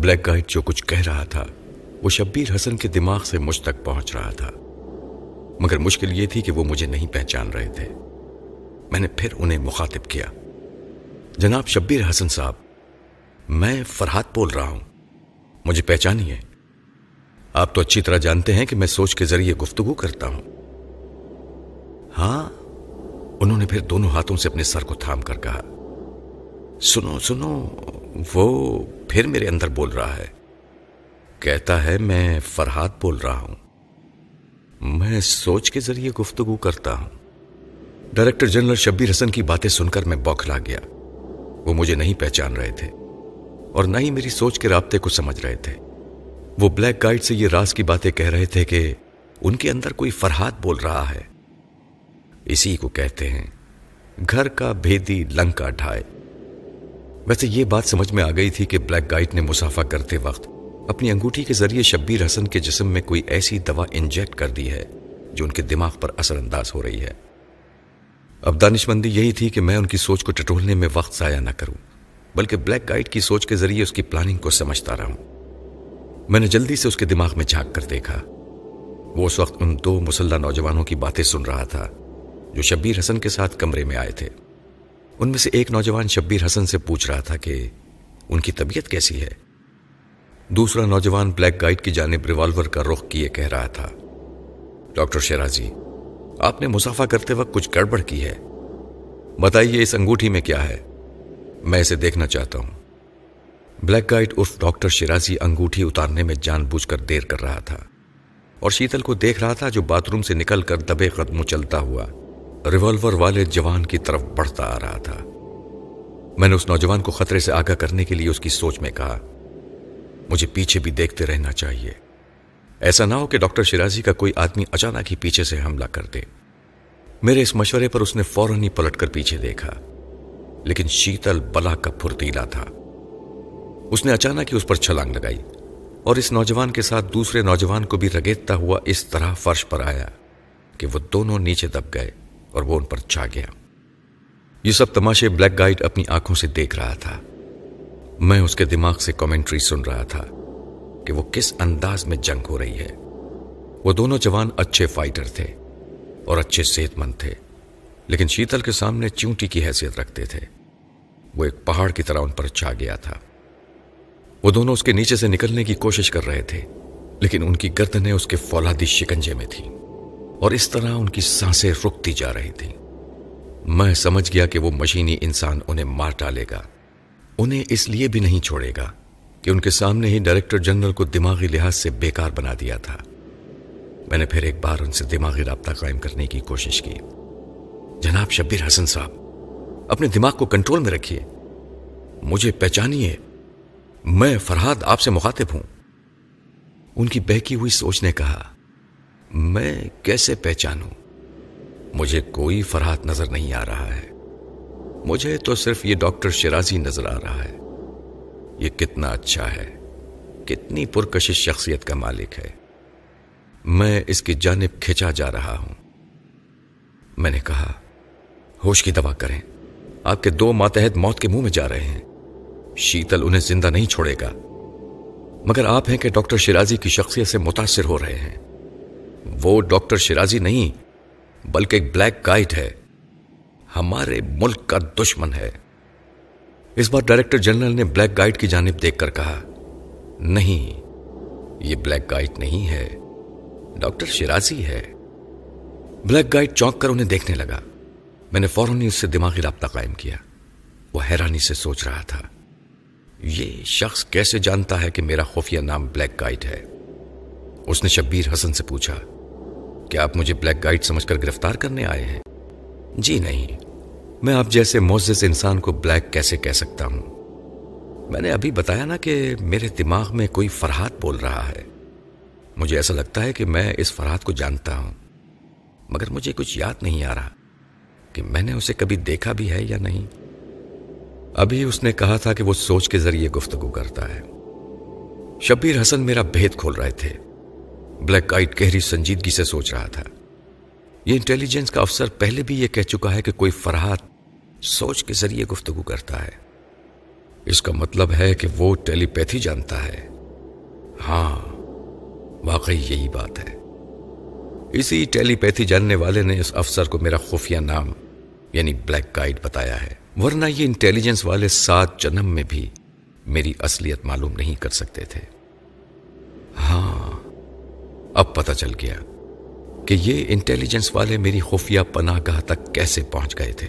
Black گائٹ جو کچھ کہہ رہا تھا، وہ شبیر حسن کے دماغ سے مجھ تک پہنچ رہا تھا۔ مگر مشکل یہ تھی کہ وہ مجھے نہیں پہچان رہے تھے۔ میں نے پھر انہیں مخاطب کیا۔ جناب شبیر حسن صاحب، میں فرحات بول رہا ہوں۔ مجھے پہچانی ہے۔ آپ تو اچھی طرح جانتے ہیں کہ میں سوچ کے ذریعے گفتگو کرتا ہوں۔ ہاں انہوں نے پھر دونوں ہاتھوں سے اپنے سر کو تھام کر کہا۔ سنو سنو، وہ پھر میرے اندر بول رہا ہے۔ کہتا ہے، میں فرحات بول رہا ہوں۔ میں سوچ کے ذریعے گفتگو کرتا ہوں۔ ڈائریکٹر جنرل شبیر حسن کی باتیں سن کر میں بوکھلا گیا۔ وہ مجھے نہیں پہچان رہے تھے اور نہ ہی میری سوچ کے رابطے کو سمجھ رہے تھے۔ وہ بلیک گائیڈ سے یہ راز کی باتیں کہہ رہے تھے کہ ان کے اندر کوئی فرحات بول رہا ہے۔ اسی کو کہتے ہیں، گھر کا بھیدی لنکا ڈھائے۔ ویسے یہ بات سمجھ میں آ گئی تھی کہ بلیک گائٹ نے مسافہ کرتے وقت اپنی انگوٹھی کے ذریعے شبیر حسن کے جسم میں کوئی ایسی دوا انجیکٹ کر دی ہے جو ان کے دماغ پر اثر انداز ہو رہی ہے۔ اب دانش مندی یہی تھی کہ میں ان کی سوچ کو ٹٹولنے میں وقت ضائع نہ کروں، بلکہ بلیک گائٹ کی سوچ کے ذریعے اس کی پلاننگ کو سمجھتا رہوں۔ میں نے جلدی سے اس کے دماغ میں جھانک کر دیکھا۔ وہ اس وقت ان دو مسلح نوجوانوں کی باتیں سن رہا تھا جو شبیر حسن کے ساتھ کمرے میں آئے تھے۔ ان میں سے ایک نوجوان شبیر حسن سے پوچھ رہا تھا کہ ان کی طبیعت کیسی ہے؟ دوسرا نوجوان بلیک گائٹ کی جانب ریوالور کا رخ کیے کہہ رہا تھا، ڈاکٹر شیرازی آپ نے مسافہ کرتے وقت کچھ گڑبڑ کی ہے۔ بتائیے اس انگوٹھی میں کیا ہے؟ میں اسے دیکھنا چاہتا ہوں۔ بلیک گائٹ عرف ڈاکٹر شیرازی انگوٹھی اتارنے میں جان بوجھ کر دیر کر رہا تھا اور شیتل کو دیکھ رہا تھا جو باتھ روم سے نکل کر دبے قدموں چلتا ہوا۔ ریوالور والے جوان کی طرف بڑھتا آ رہا تھا۔ میں نے اس نوجوان کو خطرے سے آگاہ کرنے کے لیے اس کی سوچ میں کہا، مجھے پیچھے بھی دیکھتے رہنا چاہیے۔ ایسا نہ ہو کہ ڈاکٹر شرازی کا کوئی آدمی اچانک ہی پیچھے سے حملہ کر دے۔ میرے اس مشورے پر اس نے فوراً ہی پلٹ کر پیچھے دیکھا، لیکن شیتل بلا کا پھرتیلا تھا۔ اس نے اچانک ہی اس پر چھلانگ لگائی اور اس نوجوان کے ساتھ دوسرے نوجوان کو بھی رگیتتا ہوا اس طرح فرش پر آیا کہ وہ دونوں نیچے دب گئے۔ اور وہ ان پر چھا گیا۔ یہ سب تماشے بلیک گائٹ اپنی آنکھوں سے دیکھ رہا تھا۔ میں اس کے دماغ سے کامنٹری سن رہا تھا کہ وہ کس انداز میں جنگ ہو رہی ہے۔ وہ دونوں جوان اچھے فائٹر تھے اور اچھے صحت مند تھے، لیکن شیتل کے سامنے چونٹی کی حیثیت رکھتے تھے۔ وہ ایک پہاڑ کی طرح ان پر چھا گیا تھا۔ وہ دونوں اس کے نیچے سے نکلنے کی کوشش کر رہے تھے، لیکن ان کی گردنیں اس کے فولادی شکنجے میں تھیں۔ اور اس طرح ان کی سانسیں رکتی جا رہی تھیں۔ میں سمجھ گیا کہ وہ مشینی انسان انہیں مار ڈالے گا۔ انہیں اس لیے بھی نہیں چھوڑے گا کہ ان کے سامنے ہی ڈائریکٹر جنرل کو دماغی لحاظ سے بیکار بنا دیا تھا۔ میں نے پھر ایک بار ان سے دماغی رابطہ قائم کرنے کی کوشش کی۔ جناب شبیر حسن صاحب، اپنے دماغ کو کنٹرول میں رکھیے۔ مجھے پہچانیے۔ میں فرحاد آپ سے مخاطب ہوں۔ ان کی بہکی ہوئی سوچ نے کہا میں کیسے پہچانوں؟ مجھے کوئی فرحت نظر نہیں آ رہا ہے۔ مجھے تو صرف یہ ڈاکٹر شرازی نظر آ رہا ہے۔ یہ کتنا اچھا ہے۔ کتنی پرکشش شخصیت کا مالک ہے۔ میں اس کی جانب کھچا جا رہا ہوں۔ میں نے کہا، ہوش کی دوا کریں۔ آپ کے دو ماتحت موت کے منہ میں جا رہے ہیں۔ شیتل انہیں زندہ نہیں چھوڑے گا۔ مگر آپ ہیں کہ ڈاکٹر شرازی کی شخصیت سے متاثر ہو رہے ہیں۔ وہ ڈاکٹر شرازی نہیں، بلکہ ایک بلیک گائٹ ہے۔ ہمارے ملک کا دشمن ہے۔ اس بار ڈائریکٹر جنرل نے بلیک گائٹ کی جانب دیکھ کر کہا، نہیں، یہ بلیک گائٹ نہیں ہے، ڈاکٹر شرازی ہے۔ بلیک گائٹ چونک کر انہیں دیکھنے لگا۔ میں نے فوراً اس سے دماغی رابطہ قائم کیا۔ وہ حیرانی سے سوچ رہا تھا، یہ شخص کیسے جانتا ہے کہ میرا خفیہ نام بلیک گائٹ ہے؟ اس نے شبیر حسن سے پوچھا۔ کیا آپ مجھے بلیک گائٹ سمجھ کر گرفتار کرنے آئے ہیں؟ جی نہیں۔ میں آپ جیسے معزز انسان کو بلیک کیسے کہہ سکتا ہوں؟ میں نے ابھی بتایا نا کہ میرے دماغ میں کوئی فرحات بول رہا ہے۔ مجھے ایسا لگتا ہے کہ میں اس فرحات کو جانتا ہوں۔ مگر مجھے کچھ یاد نہیں آ رہا کہ میں نے اسے کبھی دیکھا بھی ہے یا نہیں۔ ابھی اس نے کہا تھا کہ وہ سوچ کے ذریعے گفتگو کرتا ہے۔ شبیر حسن میرا بھید کھول رہے تھے۔ بلیک گائٹ گہری سنجیدگی سے سوچ رہا تھا۔ یہ انٹیلیجنس کا افسر پہلے بھی یہ کہہ چکا ہے کہ کوئی فرحات سوچ کے ذریعے گفتگو کرتا ہے۔ اس کا مطلب ہے کہ وہ ٹیلی پیتھی جانتا ہے۔ ہاں واقعی یہی بات ہے۔ اسی ٹیلی پیتھی جاننے والے نے اس افسر کو میرا خفیہ نام یعنی بلیک گائیڈ بتایا ہے۔ ورنہ یہ انٹیلیجنس والے سات جنم میں بھی میری اصلیت معلوم نہیں کر سکتے تھے۔ ہاں۔ اب پتہ چل گیا کہ یہ انٹیلیجنس والے میری خفیہ پناہ گاہ تک کیسے پہنچ گئے تھے۔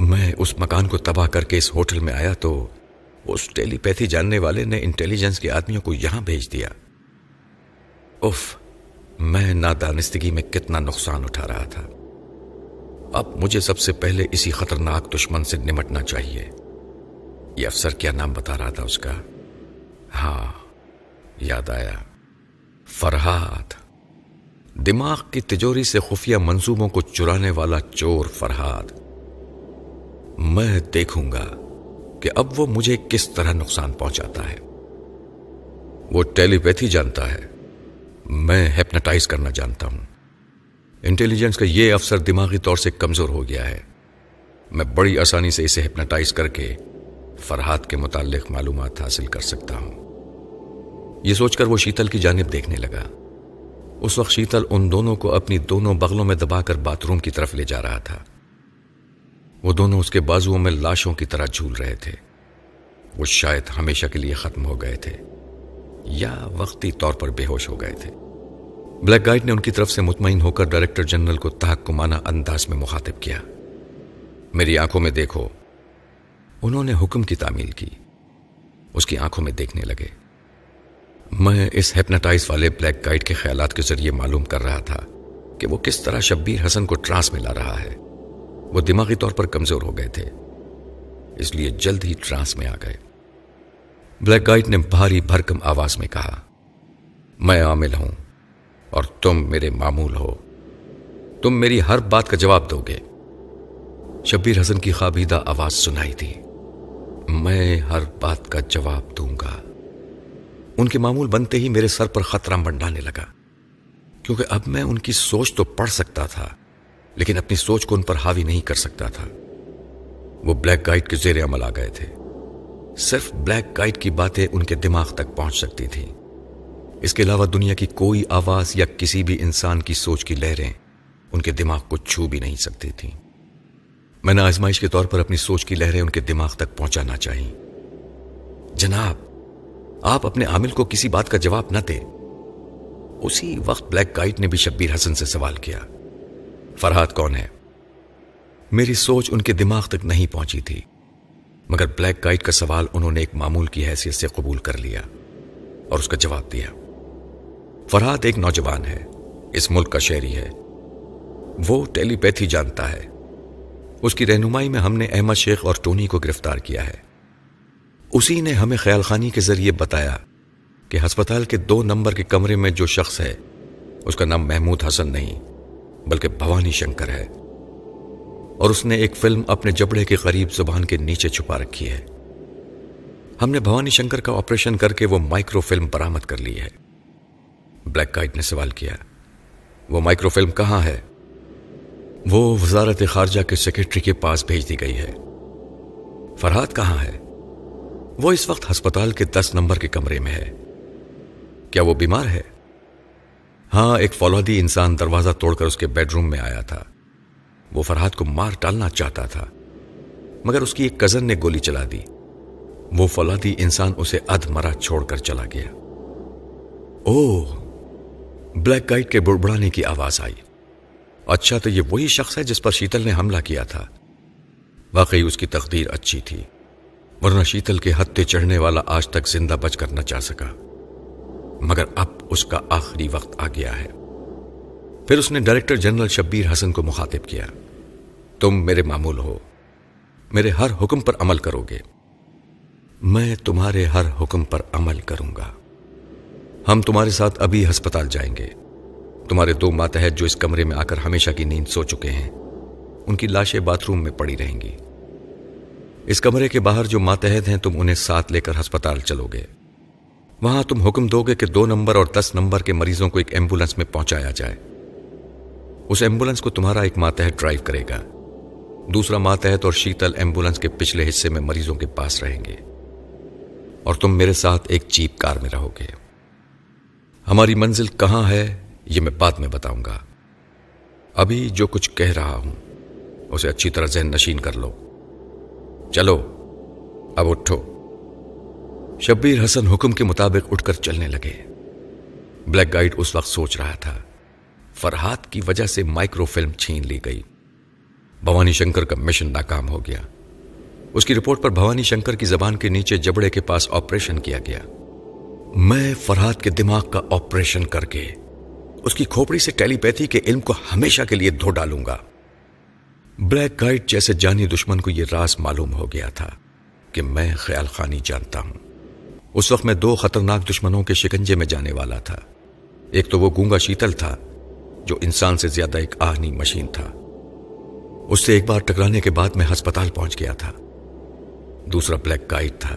میں اس مکان کو تباہ کر کے اس ہوٹل میں آیا تو اس ٹیلی پیتھی جاننے والے نے انٹیلیجنس کے آدمیوں کو یہاں بھیج دیا۔ اف میں نادانستگی میں کتنا نقصان اٹھا رہا تھا۔ اب مجھے سب سے پہلے اسی خطرناک دشمن سے نمٹنا چاہیے۔ یہ افسر کیا نام بتا رہا تھا اس کا؟ ہاں یاد آیا۔ فرحات۔ دماغ کی تجوری سے خفیہ منصوبوں کو چرانے والا چور فرحاد میں دیکھوں گا کہ اب وہ مجھے کس طرح نقصان پہنچاتا ہے۔ وہ ٹیلی پیتھی جانتا ہے۔ میں ہیپناٹائز کرنا جانتا ہوں۔ انٹیلیجنس کا یہ افسر دماغی طور سے کمزور ہو گیا ہے۔ میں بڑی آسانی سے اسے ہیپناٹائز کر کے فرحات کے متعلق معلومات حاصل کر سکتا ہوں۔ یہ سوچ کر وہ شیتل کی جانب دیکھنے لگا۔ اس وقت شیتل ان دونوں کو اپنی دونوں بغلوں میں دبا کر باتھ روم کی طرف لے جا رہا تھا۔ وہ دونوں اس کے بازوؤں میں لاشوں کی طرح جھول رہے تھے۔ وہ شاید ہمیشہ کے لیے ختم ہو گئے تھے یا وقتی طور پر بے ہوش ہو گئے تھے۔ بلیک گائیڈ نے ان کی طرف سے مطمئن ہو کر ڈائریکٹر جنرل کو تحکمانہ انداز میں مخاطب کیا۔ میری آنکھوں میں دیکھو۔ انہوں نے حکم کی تعمیل کی۔ اس کی آنکھوں میں دیکھنے لگے۔ میں اس ہیپناٹائز والے بلیک گائیڈ کے خیالات کے ذریعے معلوم کر رہا تھا کہ وہ کس طرح شبیر حسن کو ٹرانس میں لا رہا ہے۔ وہ دماغی طور پر کمزور ہو گئے تھے، اس لیے جلد ہی ٹرانس میں آ گئے۔ بلیک گائٹ نے بھاری بھرکم آواز میں کہا، میں عامل ہوں اور تم میرے معمول ہو۔ تم میری ہر بات کا جواب دو گے شبیر حسن کی خوابیدہ آواز سنائی تھی میں ہر بات کا جواب دوں گا۔ ان کے معمول بنتے ہی میرے سر پر خطرہ منڈانے لگا۔ کیونکہ اب میں ان کی سوچ تو پڑھ سکتا تھا، لیکن اپنی سوچ کو ان پر حاوی نہیں کر سکتا تھا۔ وہ بلیک گائٹ کے زیر عمل آ گئے تھے۔ صرف بلیک گائٹ کی باتیں ان کے دماغ تک پہنچ سکتی تھیں۔ اس کے علاوہ دنیا کی کوئی آواز یا کسی بھی انسان کی سوچ کی لہریں ان کے دماغ کو چھو بھی نہیں سکتی تھیں۔ میں نے آزمائش کے طور پر اپنی سوچ کی لہریں ان کے دماغ تک پہنچانا چاہی۔ جناب آپ اپنے عامل کو کسی بات کا جواب نہ دیں۔ اسی وقت بلیک گائٹ نے بھی شبیر حسن سے سوال کیا۔ فرحات کون ہے؟ میری سوچ ان کے دماغ تک نہیں پہنچی تھی، مگر بلیک گائٹ کا سوال انہوں نے ایک معمول کی حیثیت سے قبول کر لیا اور اس کا جواب دیا۔ فرحات ایک نوجوان ہے، اس ملک کا شہری ہے۔ وہ ٹیلی پیتھی جانتا ہے۔ اس کی رہنمائی میں ہم نے احمد شیخ اور ٹونی کو گرفتار کیا ہے۔ اسی نے ہمیں خیال خانی کے ذریعے بتایا کہ ہسپتال کے دو نمبر کے کمرے میں جو شخص ہے، اس کا نام محمود حسن نہیں، بلکہ بھوانی شنکر ہے۔ اور اس نے ایک فلم اپنے جبڑے کے قریب زبان کے نیچے چھپا رکھی ہے۔ ہم نے بھوانی شنکر کا آپریشن کر کے وہ مائکرو فلم برامد کر لی ہے۔ بلیک کائٹ نے سوال کیا، وہ مائکرو فلم کہاں ہے؟ وہ وزارت خارجہ کے سیکرٹری کے پاس بھیج دی گئی ہے۔ فرحاد کہاں ہے؟ وہ اس وقت ہسپتال کے دس نمبر کے کمرے میں ہے۔ کیا وہ بیمار ہے؟ ہاں ایک فولادی انسان دروازہ توڑ کر اس کے بیڈ روم میں آیا تھا۔ وہ فرحاد کو مار ٹالنا چاہتا تھا، مگر اس کی ایک کزن نے گولی چلا دی۔ وہ فولادی انسان اسے ادھ مرا چھوڑ کر چلا گیا۔ او بلیک گائٹ کے بڑبڑانے کی آواز آئی۔ اچھا تو یہ وہی شخص ہے جس پر شیتل نے حملہ کیا تھا۔ واقعی اس کی تقدیر اچھی تھی۔ ورنہ شیتل کے ہتھے چڑھنے والا آج تک زندہ بچ کر نہ چاہ سکا۔ مگر اب اس کا آخری وقت آ گیا ہے۔ پھر اس نے ڈائریکٹر جنرل شبیر حسن کو مخاطب کیا۔ تم میرے معمول ہو۔ میرے ہر حکم پر عمل کرو گے۔ میں تمہارے ہر حکم پر عمل کروں گا۔ ہم تمہارے ساتھ ابھی ہسپتال جائیں گے۔ تمہارے دو ماتحت جو اس کمرے میں آ کر ہمیشہ کی نیند سو چکے ہیں، ان کی لاشیں باتھ روم میں پڑی رہیں گی۔ اس کمرے کے باہر جو ماتحت ہیں تم انہیں ساتھ لے کر ہسپتال چلو گے وہاں تم حکم دو گے کہ دو نمبر اور دس نمبر کے مریضوں کو ایک ایمبولنس میں پہنچایا جائے۔ اس ایمبولنس کو تمہارا ایک ماتحت ڈرائیو کرے گا۔ دوسرا ماتحت اور شیتل ایمبولنس کے پچھلے حصے میں مریضوں کے پاس رہیں گے۔ اور تم میرے ساتھ ایک چیپ کار میں رہو گے۔ ہماری منزل کہاں ہے یہ میں بعد میں بتاؤں گا۔ ابھی جو کچھ کہہ رہا ہوں، اسے اچھی طرح ذہن نشین کر لو۔ چلو، اب اٹھو۔ شبیر حسن حکم کے مطابق اٹھ کر چلنے لگے۔ بلیک گائیڈ اس وقت سوچ رہا تھا۔ فرحات کی وجہ سے مائکرو فلم چھین لی گئی۔ بھوانی شنکر کا مشن ناکام ہو گیا۔ اس کی رپورٹ پر بھوانی شنکر کی زبان کے نیچے جبڑے کے پاس آپریشن کیا گیا۔ میں فرحات کے دماغ کا آپریشن کر کے اس کی کھوپڑی سے ٹیلی پیتھی کے علم کو ہمیشہ کے لیے دھو ڈالوں گا۔ بلیک گائٹ جیسے جانی دشمن کو یہ راز معلوم ہو گیا تھا کہ میں خیال خانی جانتا ہوں۔ اس وقت میں دو خطرناک دشمنوں کے شکنجے میں جانے والا تھا۔ ایک تو وہ گونگا شیتل تھا، جو انسان سے زیادہ ایک آہنی مشین تھا۔ اس سے ایک بار ٹکرانے کے بعد میں ہسپتال پہنچ گیا تھا۔ دوسرا بلیک گائٹ تھا،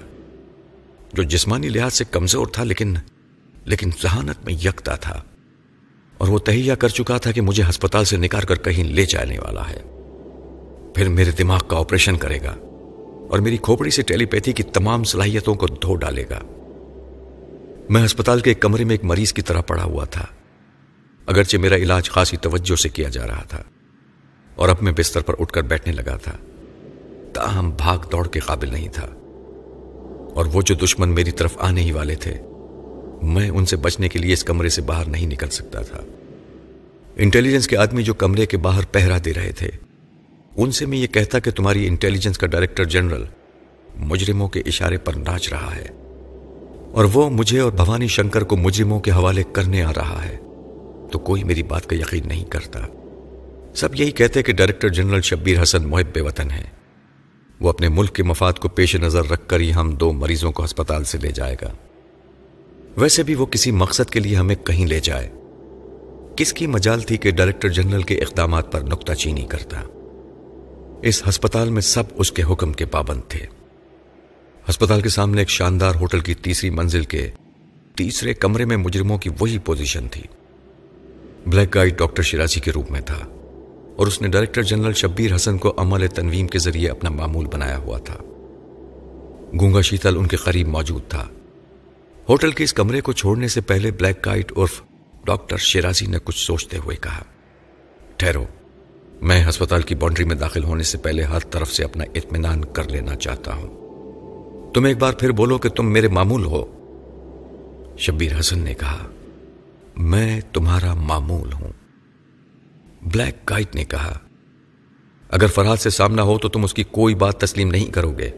جو جسمانی لحاظ سے کمزور تھا، لیکن لیکن ذہانت میں یکتا تھا۔ اور وہ تہیا کر چکا تھا کہ مجھے ہسپتال سے نکال کر کہیں لے جانے والا ہے۔ پھر میرے دماغ کا آپریشن کرے گا اور میری کھوپڑی سے ٹیلی پیتھی کی تمام صلاحیتوں کو دھو ڈالے گا۔ میں ہسپتال کے ایک کمرے میں ایک مریض کی طرح پڑا ہوا تھا۔ اگرچہ میرا علاج خاصی توجہ سے کیا جا رہا تھا اور اب میں بستر پر اٹھ کر بیٹھنے لگا تھا۔ تاہم بھاگ دوڑ کے قابل نہیں تھا۔ اور وہ جو دشمن میری طرف آنے ہی والے تھے، میں ان سے بچنے کے لیے اس کمرے سے باہر نہیں نکل سکتا تھا۔ انٹیلیجنس کے آدمی جو کمرے کے باہر پہرا دے رہے تھے ان سے میں یہ کہتا کہ تمہاری انٹیلیجنس کا ڈائریکٹر جنرل مجرموں کے اشارے پر ناچ رہا ہے اور وہ مجھے اور بھوانی شنکر کو مجرموں کے حوالے کرنے آ رہا ہے، تو کوئی میری بات کا یقین نہیں کرتا۔ سب یہی کہتے کہ ڈائریکٹر جنرل شبیر حسن محب وطن ہے وہ اپنے ملک کے مفاد کو پیش نظر رکھ کر ہی ہم دو مریضوں کو ہسپتال سے لے جائے گا۔ ویسے بھی وہ کسی مقصد کے لیے ہمیں کہیں لے جائے۔ کس کی مجال تھی کہ ڈائریکٹر جنرل کے اقدامات پر نکتہ چینی کرتا؟ اس ہسپتال میں سب اس کے حکم کے پابند تھے۔ ہسپتال کے سامنے ایک شاندار ہوٹل کی تیسری منزل کے تیسرے کمرے میں مجرموں کی وہی پوزیشن تھی۔ بلیک گائیڈ ڈاکٹر شرازی کے روپ میں تھا اور اس نے ڈائریکٹر جنرل شبیر حسن کو عمل تنویم کے ذریعے اپنا معمول بنایا ہوا تھا۔ گونگا شیتل ان کے قریب موجود تھا۔ ہوٹل کے اس کمرے کو چھوڑنے سے پہلے بلیک گائیڈ عرف ڈاکٹر شیرازی نے کچھ سوچتے ہوئے کہا، ٹھہرو۔ میں ہسپتال کی باؤنڈری میں داخل ہونے سے پہلے ہر طرف سے اپنا اطمینان کر لینا چاہتا ہوں۔ تم ایک بار پھر بولو کہ تم میرے معمول ہو۔ شبیر حسن نے کہا، میں تمہارا معمول ہوں۔ بلیک گائٹ نے کہا، اگر فرحاد سے سامنا ہو تو تم اس کی کوئی بات تسلیم نہیں کرو گے۔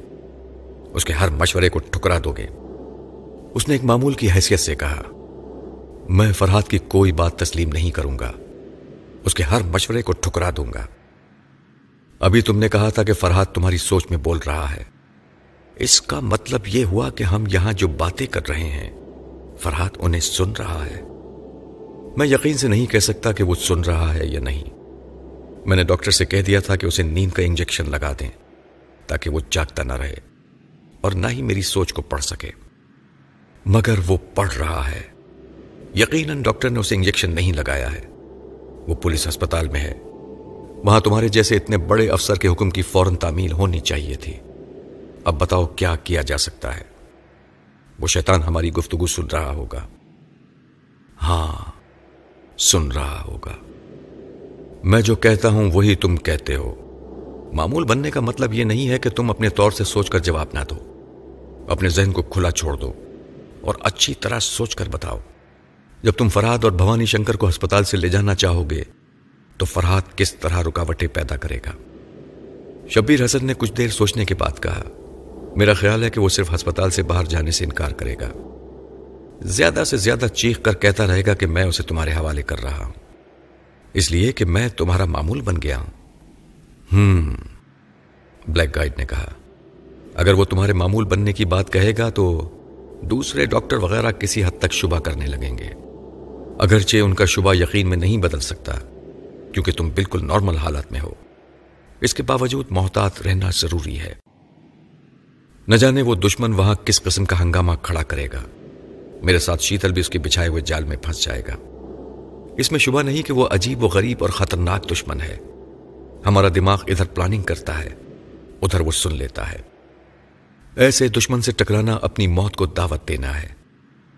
اس کے ہر مشورے کو ٹھکرا دو گے۔ اس نے ایک معمول کی حیثیت سے کہا، میں فرحاد کی کوئی بات تسلیم نہیں کروں گا۔ اس کے ہر مشورے کو ٹھکرا دوں گا۔ ابھی تم نے کہا تھا کہ فرحاد تمہاری سوچ میں بول رہا ہے۔ اس کا مطلب یہ ہوا کہ ہم یہاں جو باتیں کر رہے ہیں فرحاد انہیں سن رہا ہے۔ میں یقین سے نہیں کہہ سکتا کہ وہ سن رہا ہے یا نہیں۔ میں نے ڈاکٹر سے کہہ دیا تھا کہ اسے نیند کا انجیکشن لگا دیں تاکہ وہ جاگتا نہ رہے اور نہ ہی میری سوچ کو پڑھ سکے۔ مگر وہ پڑھ رہا ہے۔ یقیناً ڈاکٹر نے اسے انجیکشن نہیں لگایا ہے۔ وہ پولیس ہسپتال میں ہے۔ وہاں تمہارے جیسے اتنے بڑے افسر کے حکم کی فوراً تعمیل ہونی چاہیے تھی۔ اب بتاؤ کیا کیا جا سکتا ہے؟ وہ شیطان ہماری گفتگو سن رہا ہوگا۔ ہاں سن رہا ہوگا۔ میں جو کہتا ہوں وہی تم کہتے ہو۔ معمول بننے کا مطلب یہ نہیں ہے کہ تم اپنے طور سے سوچ کر جواب نہ دو۔ اپنے ذہن کو کھلا چھوڑ دو اور اچھی طرح سوچ کر بتاؤ۔ جب تم فرحاد اور بھوانی شنکر کو ہسپتال سے لے جانا چاہو گے تو فرحاد کس طرح رکاوٹیں پیدا کرے گا؟ شبیر حسن نے کچھ دیر سوچنے کے بعد کہا، میرا خیال ہے کہ وہ صرف ہسپتال سے باہر جانے سے انکار کرے گا۔ زیادہ سے زیادہ چیخ کر کہتا رہے گا کہ میں اسے تمہارے حوالے کر رہا ہوں۔ اس لیے کہ میں تمہارا معمول بن گیا ہوں۔ ہم بلیک گائیڈ نے کہا، اگر وہ تمہارے معمول بننے کی بات کہے گا تو دوسرے ڈاکٹر وغیرہ کسی حد تک شبہ کرنے لگیں گے۔ اگرچہ ان کا شبہ یقین میں نہیں بدل سکتا، کیونکہ تم بالکل نارمل حالات میں ہو۔ اس کے باوجود محتاط رہنا ضروری ہے۔ نہ جانے وہ دشمن وہاں کس قسم کا ہنگامہ کھڑا کرے گا۔ میرے ساتھ شیتل بھی اس کے بچھائے ہوئے جال میں پھنس جائے گا۔ اس میں شبہ نہیں کہ وہ عجیب و غریب اور خطرناک دشمن ہے۔ ہمارا دماغ ادھر پلاننگ کرتا ہے، ادھر وہ سن لیتا ہے۔ ایسے دشمن سے ٹکرانا اپنی موت کو دعوت دینا ہے،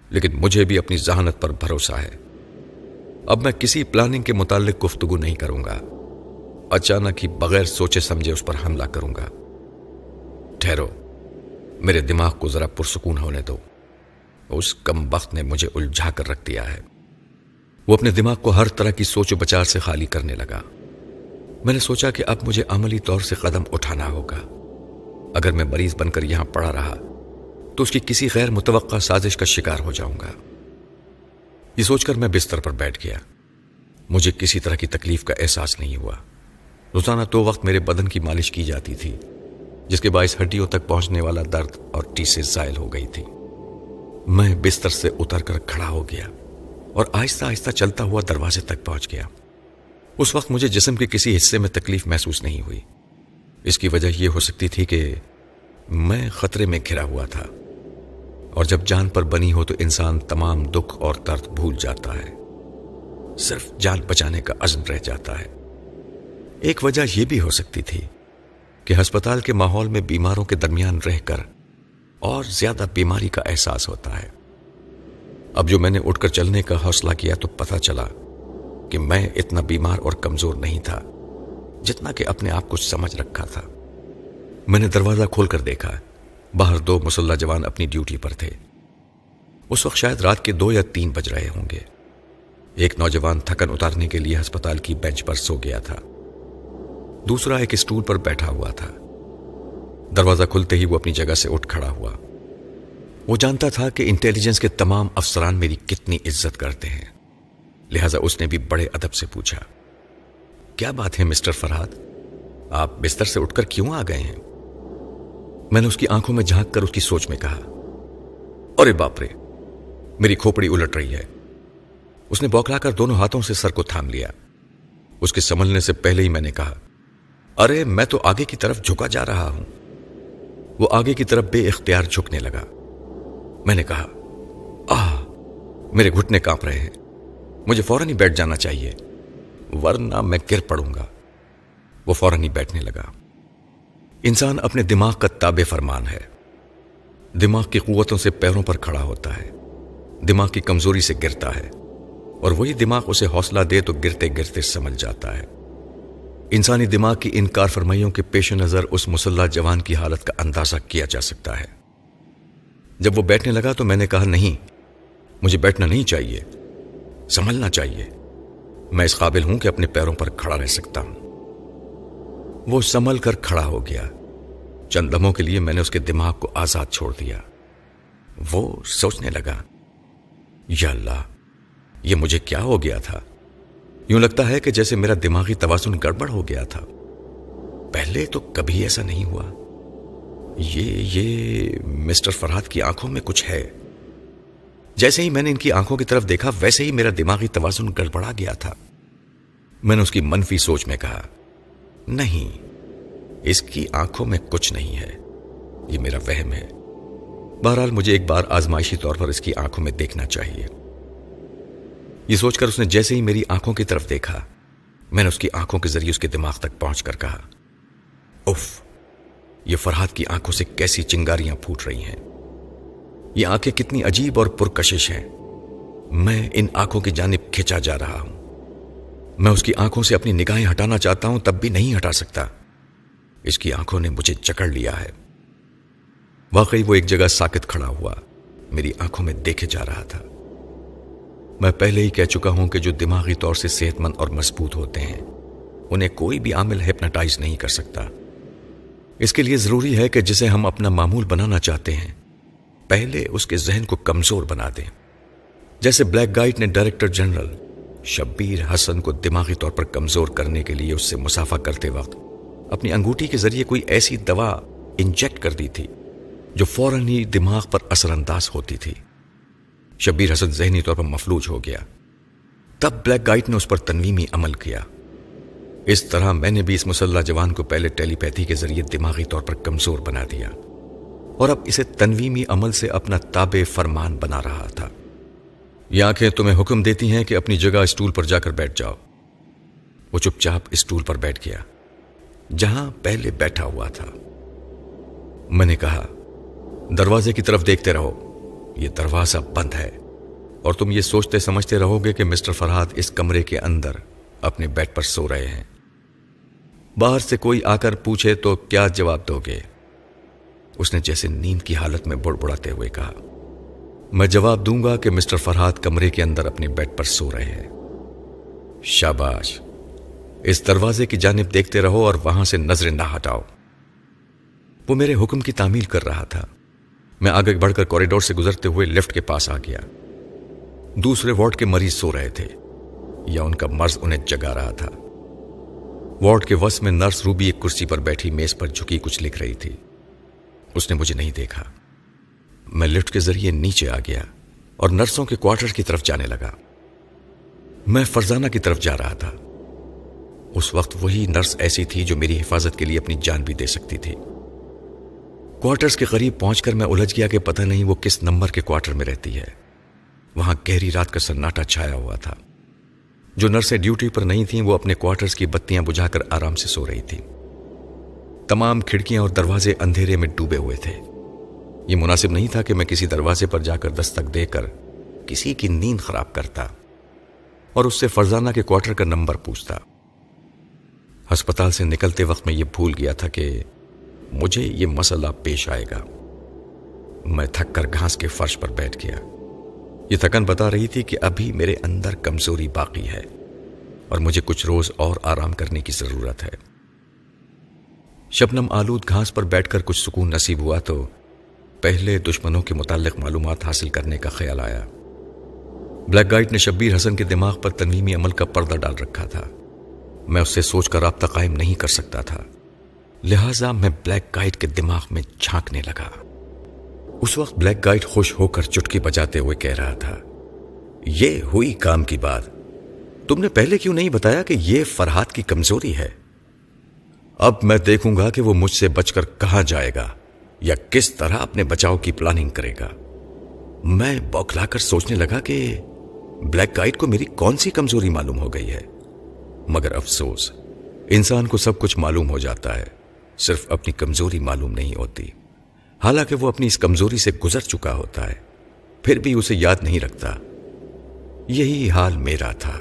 لیکن مجھے بھی اپنی ذہانت پر بھروسہ ہے۔ اب میں کسی پلاننگ کے متعلق گفتگو نہیں کروں گا۔ اچانک ہی بغیر سوچے سمجھے اس پر حملہ کروں گا۔ ٹھہرو، میرے دماغ کو ذرا پرسکون ہونے دو۔ اس کم وقت نے مجھے الجھا کر رکھ دیا ہے۔ وہ اپنے دماغ کو ہر طرح کی سوچ و بچار سے خالی کرنے لگا۔ میں نے سوچا کہ اب مجھے عملی طور سے قدم اٹھانا ہوگا۔ اگر میں مریض بن کر یہاں پڑا رہا، تو اس کی کسی غیر متوقع سازش کا شکار ہو جاؤں گا۔ یہ سوچ کر میں بستر پر بیٹھ گیا۔ مجھے کسی طرح کی تکلیف کا احساس نہیں ہوا۔ روزانہ تو وقت میرے بدن کی مالش کی جاتی تھی، جس کے باعث ہڈیوں تک پہنچنے والا درد اور ٹیسے زائل ہو گئی تھی۔ میں بستر سے اتر کر کھڑا ہو گیا اور آہستہ آہستہ چلتا ہوا دروازے تک پہنچ گیا۔ اس وقت مجھے جسم کے کسی حصے میں تکلیف محسوس نہیں ہوئی۔ اس کی وجہ یہ ہو سکتی تھی کہ میں خطرے میں گھرا ہوا تھا۔ اور جب جان پر بنی ہو تو انسان تمام دکھ اور درد بھول جاتا ہے۔ صرف جان بچانے کا عزم رہ جاتا ہے۔ ایک وجہ یہ بھی ہو سکتی تھی کہ ہسپتال کے ماحول میں بیماروں کے درمیان رہ کر اور زیادہ بیماری کا احساس ہوتا ہے۔ اب جو میں نے اٹھ کر چلنے کا حوصلہ کیا تو پتہ چلا کہ میں اتنا بیمار اور کمزور نہیں تھا جتنا کہ اپنے آپ کو سمجھ رکھا تھا۔ میں نے دروازہ کھول کر دیکھا باہر دو مسلح جوان اپنی ڈیوٹی پر تھے۔ اس وقت شاید رات کے دو یا تین بج رہے ہوں گے۔ ایک نوجوان تھکن اتارنے کے لیے ہسپتال کی بینچ پر سو گیا تھا۔ دوسرا ایک اسٹول پر بیٹھا ہوا تھا۔ دروازہ کھلتے ہی وہ اپنی جگہ سے اٹھ کھڑا ہوا۔ وہ جانتا تھا کہ انٹیلیجنس کے تمام افسران میری کتنی عزت کرتے ہیں۔ لہذا اس نے بھی بڑے ادب سے پوچھا، کیا بات ہے مسٹر فرحاد آپ بستر سے اٹھ کر کیوں آ گئے ہیں؟ میں نے اس کی آنکھوں میں جھانک کر اس کی سوچ میں کہا، ارے باپ رے، میری کھوپڑی الٹ رہی ہے۔ اس نے بوکلا کر دونوں ہاتھوں سے سر کو تھام لیا۔ اس کے سمجھنے سے پہلے ہی میں نے کہا، ارے، میں تو آگے کی طرف جھکا جا رہا ہوں۔ وہ آگے کی طرف بے اختیار جھکنے لگا۔ میں نے کہا، آہ، میرے گھٹنے کانپ رہے ہیں۔ مجھے فوراً ہی بیٹھ جانا چاہیے، ورنہ میں گر پڑوں گا۔ وہ فوراً ہی بیٹھنے لگا۔ انسان اپنے دماغ کا تاب فرمان ہے۔ دماغ کی قوتوں سے پیروں پر کھڑا ہوتا ہے۔ دماغ کی کمزوری سے گرتا ہے۔ اور وہی دماغ اسے حوصلہ دے تو گرتے گرتے سمجھ جاتا ہے۔ انسانی دماغ کی ان کار فرمائیوں کے پیش نظر اس مسلح جوان کی حالت کا اندازہ کیا جا سکتا ہے۔ جب وہ بیٹھنے لگا تو میں نے کہا، نہیں، مجھے بیٹھنا نہیں چاہیے۔ سنبھلنا چاہیے۔ میں اس قابل ہوں کہ اپنے پیروں پر کھڑا رہ سکتا ہوں۔ وہ سنبھل کر کھڑا ہو گیا۔ چند دموں کے لیے میں نے اس کے دماغ کو آزاد چھوڑ دیا۔ وہ سوچنے لگا، یا اللہ، یہ مجھے کیا ہو گیا تھا؟ یوں لگتا ہے کہ جیسے میرا دماغی توازن گڑبڑ ہو گیا تھا۔ پہلے تو کبھی ایسا نہیں ہوا۔ یہ یہ مسٹر فرحاد کی آنکھوں میں کچھ ہے۔ جیسے ہی میں نے ان کی آنکھوں کی طرف دیکھا، ویسے ہی میرا دماغی توازن گڑبڑا گیا تھا۔ میں نے اس کی منفی سوچ میں کہا نہیں۔ اس کی آنکھوں میں کچھ نہیں ہے۔ یہ میرا وہم ہے۔ بہرحال مجھے ایک بار آزمائشی طور پر اس کی آنکھوں میں دیکھنا چاہیے۔ یہ سوچ کر اس نے جیسے ہی میری آنکھوں کی طرف دیکھا، میں نے اس کی آنکھوں کے ذریعے اس کے دماغ تک پہنچ کر کہا اف یہ فرحاد کی آنکھوں سے کیسی چنگاریاں پھوٹ رہی ہیں۔ یہ آنکھیں کتنی عجیب اور پرکشش ہیں۔ میں ان آنکھوں کی جانب کھچا جا رہا ہوں۔ میں اس کی آنکھوں سے اپنی نگاہیں ہٹانا چاہتا ہوں، تب بھی نہیں ہٹا سکتا۔ اس کی آنکھوں نے مجھے چکڑ لیا ہے۔ واقعی وہ ایک جگہ ساکت کھڑا ہوا میری آنکھوں میں دیکھے جا رہا تھا۔ میں پہلے ہی کہہ چکا ہوں کہ جو دماغی طور سے صحت مند اور مضبوط ہوتے ہیں، انہیں کوئی بھی عامل ہپناٹائز نہیں کر سکتا۔ اس کے لیے ضروری ہے کہ جسے ہم اپنا معمول بنانا چاہتے ہیں، پہلے اس کے ذہن کو کمزور بنا دیں۔ جیسے بلیک گائٹ نے ڈائریکٹر جنرل شبیر حسن کو دماغی طور پر کمزور کرنے کے لیے اس سے مسافہ کرتے وقت اپنی انگوٹھی کے ذریعے کوئی ایسی دوا انجیکٹ کر دی تھی جو فوراً ہی دماغ پر اثر انداز ہوتی تھی۔ شبیر حسن ذہنی طور پر مفلوج ہو گیا۔ تب بلیک گائٹ نے اس پر تنویمی عمل کیا۔ اس طرح میں نے بھی اس مسلح جوان کو پہلے ٹیلی پیتھی کے ذریعے دماغی طور پر کمزور بنا دیا۔ اور اب اسے تنویمی عمل سے اپنا تاب فرمان بنا رہا تھا۔ یہ آنکھیں تمہیں حکم دیتی ہیں کہ اپنی جگہ اسٹول پر جا کر بیٹھ جاؤ۔ وہ چپ چاپ اسٹول پر بیٹھ گیا، جہاں پہلے بیٹھا ہوا تھا۔ میں نے کہا، دروازے کی طرف دیکھتے رہو، یہ دروازہ بند ہے۔ اور تم یہ سوچتے سمجھتے رہو گے کہ مسٹر فرحاد اس کمرے کے اندر اپنے بیڈ پر سو رہے ہیں۔ باہر سے کوئی آ کر پوچھے تو کیا جواب دو گے؟ اس نے جیسے نیند کی حالت میں بڑ بڑاتے ہوئے کہا میں جواب دوں گا کہ مسٹر فرحاد کمرے کے اندر اپنے بیڈ پر سو رہے ہیں۔ شاباش، اس دروازے کی جانب دیکھتے رہو اور وہاں سے نظریں نہ ہٹاؤ۔ وہ میرے حکم کی تعمیل کر رہا تھا۔ میں آگے بڑھ کر کوریڈور سے گزرتے ہوئے لفٹ کے پاس آ گیا۔ دوسرے وارڈ کے مریض سو رہے تھے۔ یا ان کا مرض انہیں جگا رہا تھا۔ وارڈ کے وس میں نرس روبی ایک کرسی پر بیٹھی، میز پر جھکی کچھ لکھ رہی تھی۔ اس نے مجھے نہیں دیکھا۔ میں لفٹ کے ذریعے نیچے آ گیا اور نرسوں کے کوارٹر کی طرف جانے لگا۔ میں فرزانہ کی طرف جا رہا تھا۔ اس وقت وہی نرس ایسی تھی جو میری حفاظت کے لیے اپنی جان بھی دے سکتی تھی۔ کوارٹرز کے قریب پہنچ کر میں الجھ گیا کہ پتہ نہیں وہ کس نمبر کے کوارٹر میں رہتی ہے۔ وہاں گہری رات کا سناٹا چھایا ہوا تھا۔ جو نرسیں ڈیوٹی پر نہیں تھیں، وہ اپنے کوارٹرز کی بتیاں بجھا کر آرام سے سو رہی تھی تمام کھڑکیاں اور دروازے اندھیرے میں ڈوبے ہوئے تھے۔ یہ مناسب نہیں تھا کہ میں کسی دروازے پر جا کر دستک دے کر کسی کی نیند خراب کرتا اور اس سے فرزانہ کے کوارٹر کا نمبر پوچھتا۔ ہسپتال سے نکلتے وقت میں یہ بھول گیا تھا کہ مجھے یہ مسئلہ پیش آئے گا۔ میں تھک کر گھاس کے فرش پر بیٹھ گیا۔ یہ تھکن بتا رہی تھی کہ ابھی میرے اندر کمزوری باقی ہے اور مجھے کچھ روز اور آرام کرنے کی ضرورت ہے۔ شبنم آلود گھاس پر بیٹھ کر کچھ سکون نصیب ہوا تو پہلے دشمنوں کے متعلق معلومات حاصل کرنے کا خیال آیا۔ بلیک گائٹ نے شبیر حسن کے دماغ پر تنویمی عمل کا پردہ ڈال رکھا تھا۔ میں اس سے سوچ کر رابطہ قائم نہیں کر سکتا تھا۔ لہذا میں بلیک گائٹ کے دماغ میں جھانکنے لگا۔ اس وقت بلیک گائٹ خوش ہو کر چٹکی بجاتے ہوئے کہہ رہا تھا، یہ ہوئی کام کی بات۔ تم نے پہلے کیوں نہیں بتایا کہ یہ فرحات کی کمزوری ہے؟ اب میں دیکھوں گا کہ وہ مجھ سے بچ کر کہاں جائے گا۔ یا کس طرح اپنے بچاؤ کی پلاننگ کرے گا؟ میں بوکھلا کر سوچنے لگا کہ بلیک گائٹ کو میری کون سی کمزوری معلوم ہو گئی ہے؟ مگر افسوس، انسان کو سب کچھ معلوم ہو جاتا ہے، صرف اپنی کمزوری معلوم نہیں ہوتی۔ حالانکہ وہ اپنی اس کمزوری سے گزر چکا ہوتا ہے، پھر بھی اسے یاد نہیں رکھتا۔ یہی حال میرا تھا۔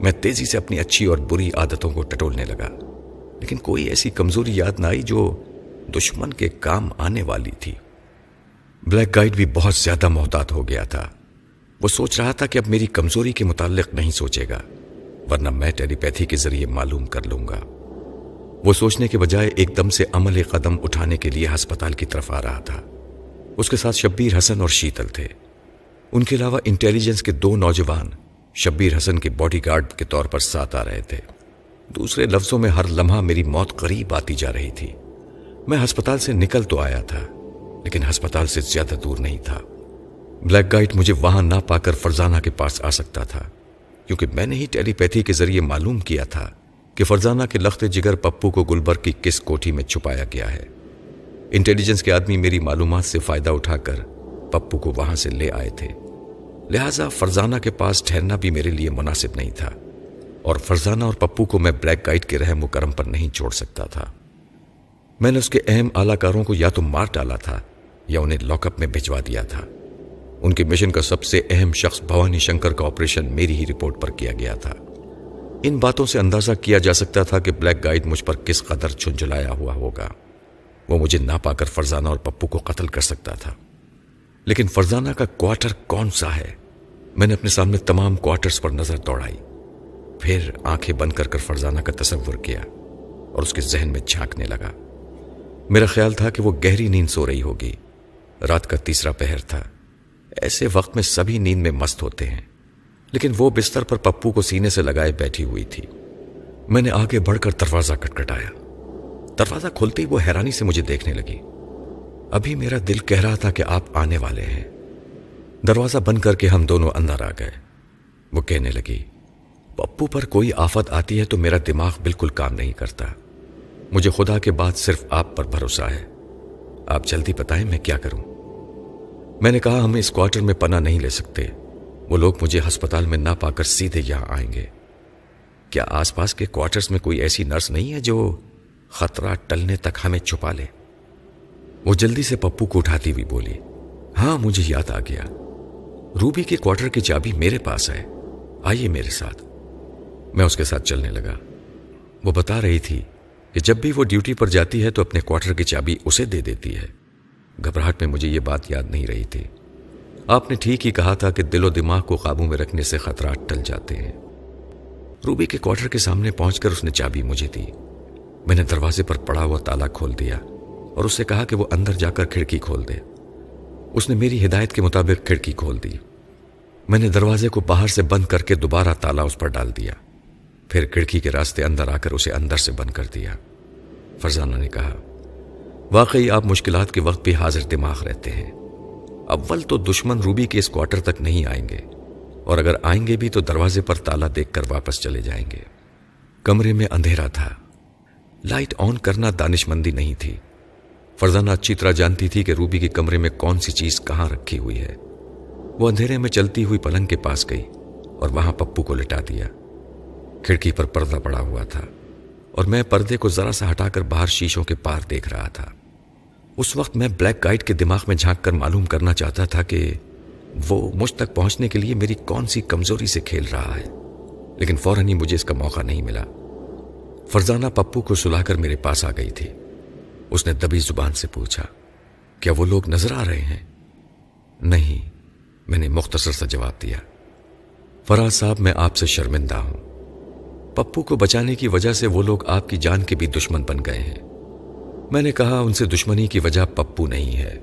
میں تیزی سے اپنی اچھی اور بری عادتوں کو ٹٹولنے لگا، لیکن کوئی ایسی کمزوری یاد نہ آئی جو دشمن کے کام آنے والی تھی۔ بلیک گائیڈ بھی بہت زیادہ محتاط ہو گیا تھا۔ وہ سوچ رہا تھا کہ اب میری کمزوری کے متعلق نہیں سوچے گا، ورنہ میں ٹیلی پیتھی کے ذریعے معلوم کر لوں گا۔ وہ سوچنے کے بجائے ایک دم سے عمل قدم اٹھانے کے لیے ہسپتال کی طرف آ رہا تھا۔ اس کے ساتھ شبیر حسن اور شیتل تھے۔ ان کے علاوہ انٹیلیجنس کے دو نوجوان شبیر حسن کے باڈی گارڈ کے طور پر ساتھ آ رہے تھے۔ دوسرے لفظوں میں ہر لمحہ میری موت قریب آتی جا رہی تھی۔ میں ہسپتال سے نکل تو آیا تھا، لیکن ہسپتال سے زیادہ دور نہیں تھا۔ بلیک گائٹ مجھے وہاں نہ پا کر فرزانہ کے پاس آ سکتا تھا، کیونکہ میں نے ہی ٹیلی پیتھی کے ذریعے معلوم کیا تھا کہ فرزانہ کے لخت جگر پپو کو گلبرگ کی کس کوٹھی میں چھپایا گیا ہے۔ انٹیلیجنس کے آدمی میری معلومات سے فائدہ اٹھا کر پپو کو وہاں سے لے آئے تھے۔ لہٰذا فرزانہ کے پاس ٹھہرنا بھی میرے لیے مناسب نہیں تھا، اور فرزانہ اور پپو کو میں بلیک گائٹ کے رحم و کرم پر نہیں چھوڑ سکتا تھا۔ میں نے اس کے اہم اعلی کاروں کو یا تو مار ڈالا تھا یا انہیں لاک اپ میں بھجوا دیا تھا۔ ان کے مشن کا سب سے اہم شخص بھوانی شنکر کا آپریشن میری ہی رپورٹ پر کیا گیا تھا۔ ان باتوں سے اندازہ کیا جا سکتا تھا کہ بلیک گائیڈ مجھ پر کس قدر چھنجلایا ہوا ہوگا۔ وہ مجھے نہ پا کر فرزانہ اور پپو کو قتل کر سکتا تھا۔ لیکن فرزانہ کا کوارٹر کون سا ہے؟ میں نے اپنے سامنے تمام کوارٹرز پر نظر دوڑائی۔ پھر آنکھیں بند کر کر فرزانہ کا تصور کیا اور اس کے ذہن میں جھانکنے لگا۔ میرا خیال تھا کہ وہ گہری نیند سو رہی ہوگی۔ رات کا تیسرا پہر تھا۔ ایسے وقت میں سبھی نیند میں مست ہوتے ہیں۔ لیکن وہ بستر پر پپو کو سینے سے لگائے بیٹھی ہوئی تھی۔ میں نے آگے بڑھ کر دروازہ کٹکھٹایا۔ دروازہ کھلتے ہی وہ حیرانی سے مجھے دیکھنے لگی۔ ابھی میرا دل کہہ رہا تھا کہ آپ آنے والے ہیں۔ دروازہ بند کر کے ہم دونوں اندر آ گئے۔ وہ کہنے لگی، پپو پر کوئی آفت آتی ہے تو میرا دماغ بالکل کام نہیں کرتا۔ مجھے خدا کے بعد صرف آپ پر بھروسہ ہے۔ آپ جلدی بتائیں میں کیا کروں؟ میں نے کہا ہم اس کوارٹر میں پناہ نہیں لے سکتے۔ وہ لوگ مجھے ہسپتال میں نہ پا کر سیدھے یہاں آئیں گے۔ کیا آس پاس کے کوارٹرز میں کوئی ایسی نرس نہیں ہے جو خطرہ ٹلنے تک ہمیں چھپا لے؟ وہ جلدی سے پپو کو اٹھاتی ہوئی بولی ہاں مجھے یاد آ گیا۔ روبی کے کوارٹر کی چابی میرے پاس ہے۔ آئیے میرے ساتھ۔ میں اس کے ساتھ چلنے لگا۔ وہ بتا رہی تھی کہ جب بھی وہ ڈیوٹی پر جاتی ہے تو اپنے کوارٹر کی چابی اسے دے دیتی ہے۔ گھبراہٹ میں مجھے یہ بات یاد نہیں رہی تھی۔ آپ نے ٹھیک ہی کہا تھا کہ دل و دماغ کو قابو میں رکھنے سے خطرات ٹل جاتے ہیں۔ روبی کے کوارٹر کے سامنے پہنچ کر اس نے چابی مجھے دی۔ میں نے دروازے پر پڑا ہوا تالا کھول دیا اور اس سے کہا کہ وہ اندر جا کر کھڑکی کھول دے۔ اس نے میری ہدایت کے مطابق کھڑکی کھول دی۔ میں نے دروازے کو باہر سے بند کر کے دوبارہ تالا اس پر ڈال دیا۔ پھر کھڑکی کے راستے اندر آ کر اسے اندر سے بند کر دیا۔ فرزانہ نے کہا، واقعی آپ مشکلات کے وقت بھی حاضر دماغ رہتے ہیں۔ اول تو دشمن روبی کے اس کوارٹر تک نہیں آئیں گے، اور اگر آئیں گے بھی تو دروازے پر تالا دیکھ کر واپس چلے جائیں گے۔ کمرے میں اندھیرا تھا۔ لائٹ آن کرنا دانش مندی نہیں تھی۔ فرزانہ اچھی طرح جانتی تھی کہ روبی کے کمرے میں کون سی چیز کہاں رکھی ہوئی ہے۔ وہ اندھیرے میں چلتی ہوئی پلنگ کے پاس گئی اور وہاں پپو کو لٹا دیا۔ کھڑکی پر پردہ پڑا ہوا تھا اور میں پردے کو ذرا سا ہٹا کر باہر شیشوں کے پار دیکھ رہا تھا۔ اس وقت میں بلیک گائٹ کے دماغ میں جھانک کر معلوم کرنا چاہتا تھا کہ وہ مجھ تک پہنچنے کے لیے میری کون سی کمزوری سے کھیل رہا ہے۔ لیکن فوراً ہی مجھے اس کا موقع نہیں ملا۔ فرزانہ پپو کو سلا کر میرے پاس آ گئی تھی۔ اس نے دبی زبان سے پوچھا، کیا وہ لوگ نظر آ رہے ہیں؟ نہیں، میں نے مختصر سا جواب دیا۔ فراز صاحب، میں آپ سے شرمندہ ہوں۔ پپو کو بچانے کی وجہ سے وہ لوگ آپ کی جان کے بھی دشمن بن گئے ہیں۔ میں نے کہا، ان سے دشمنی کی وجہ پپو نہیں ہے۔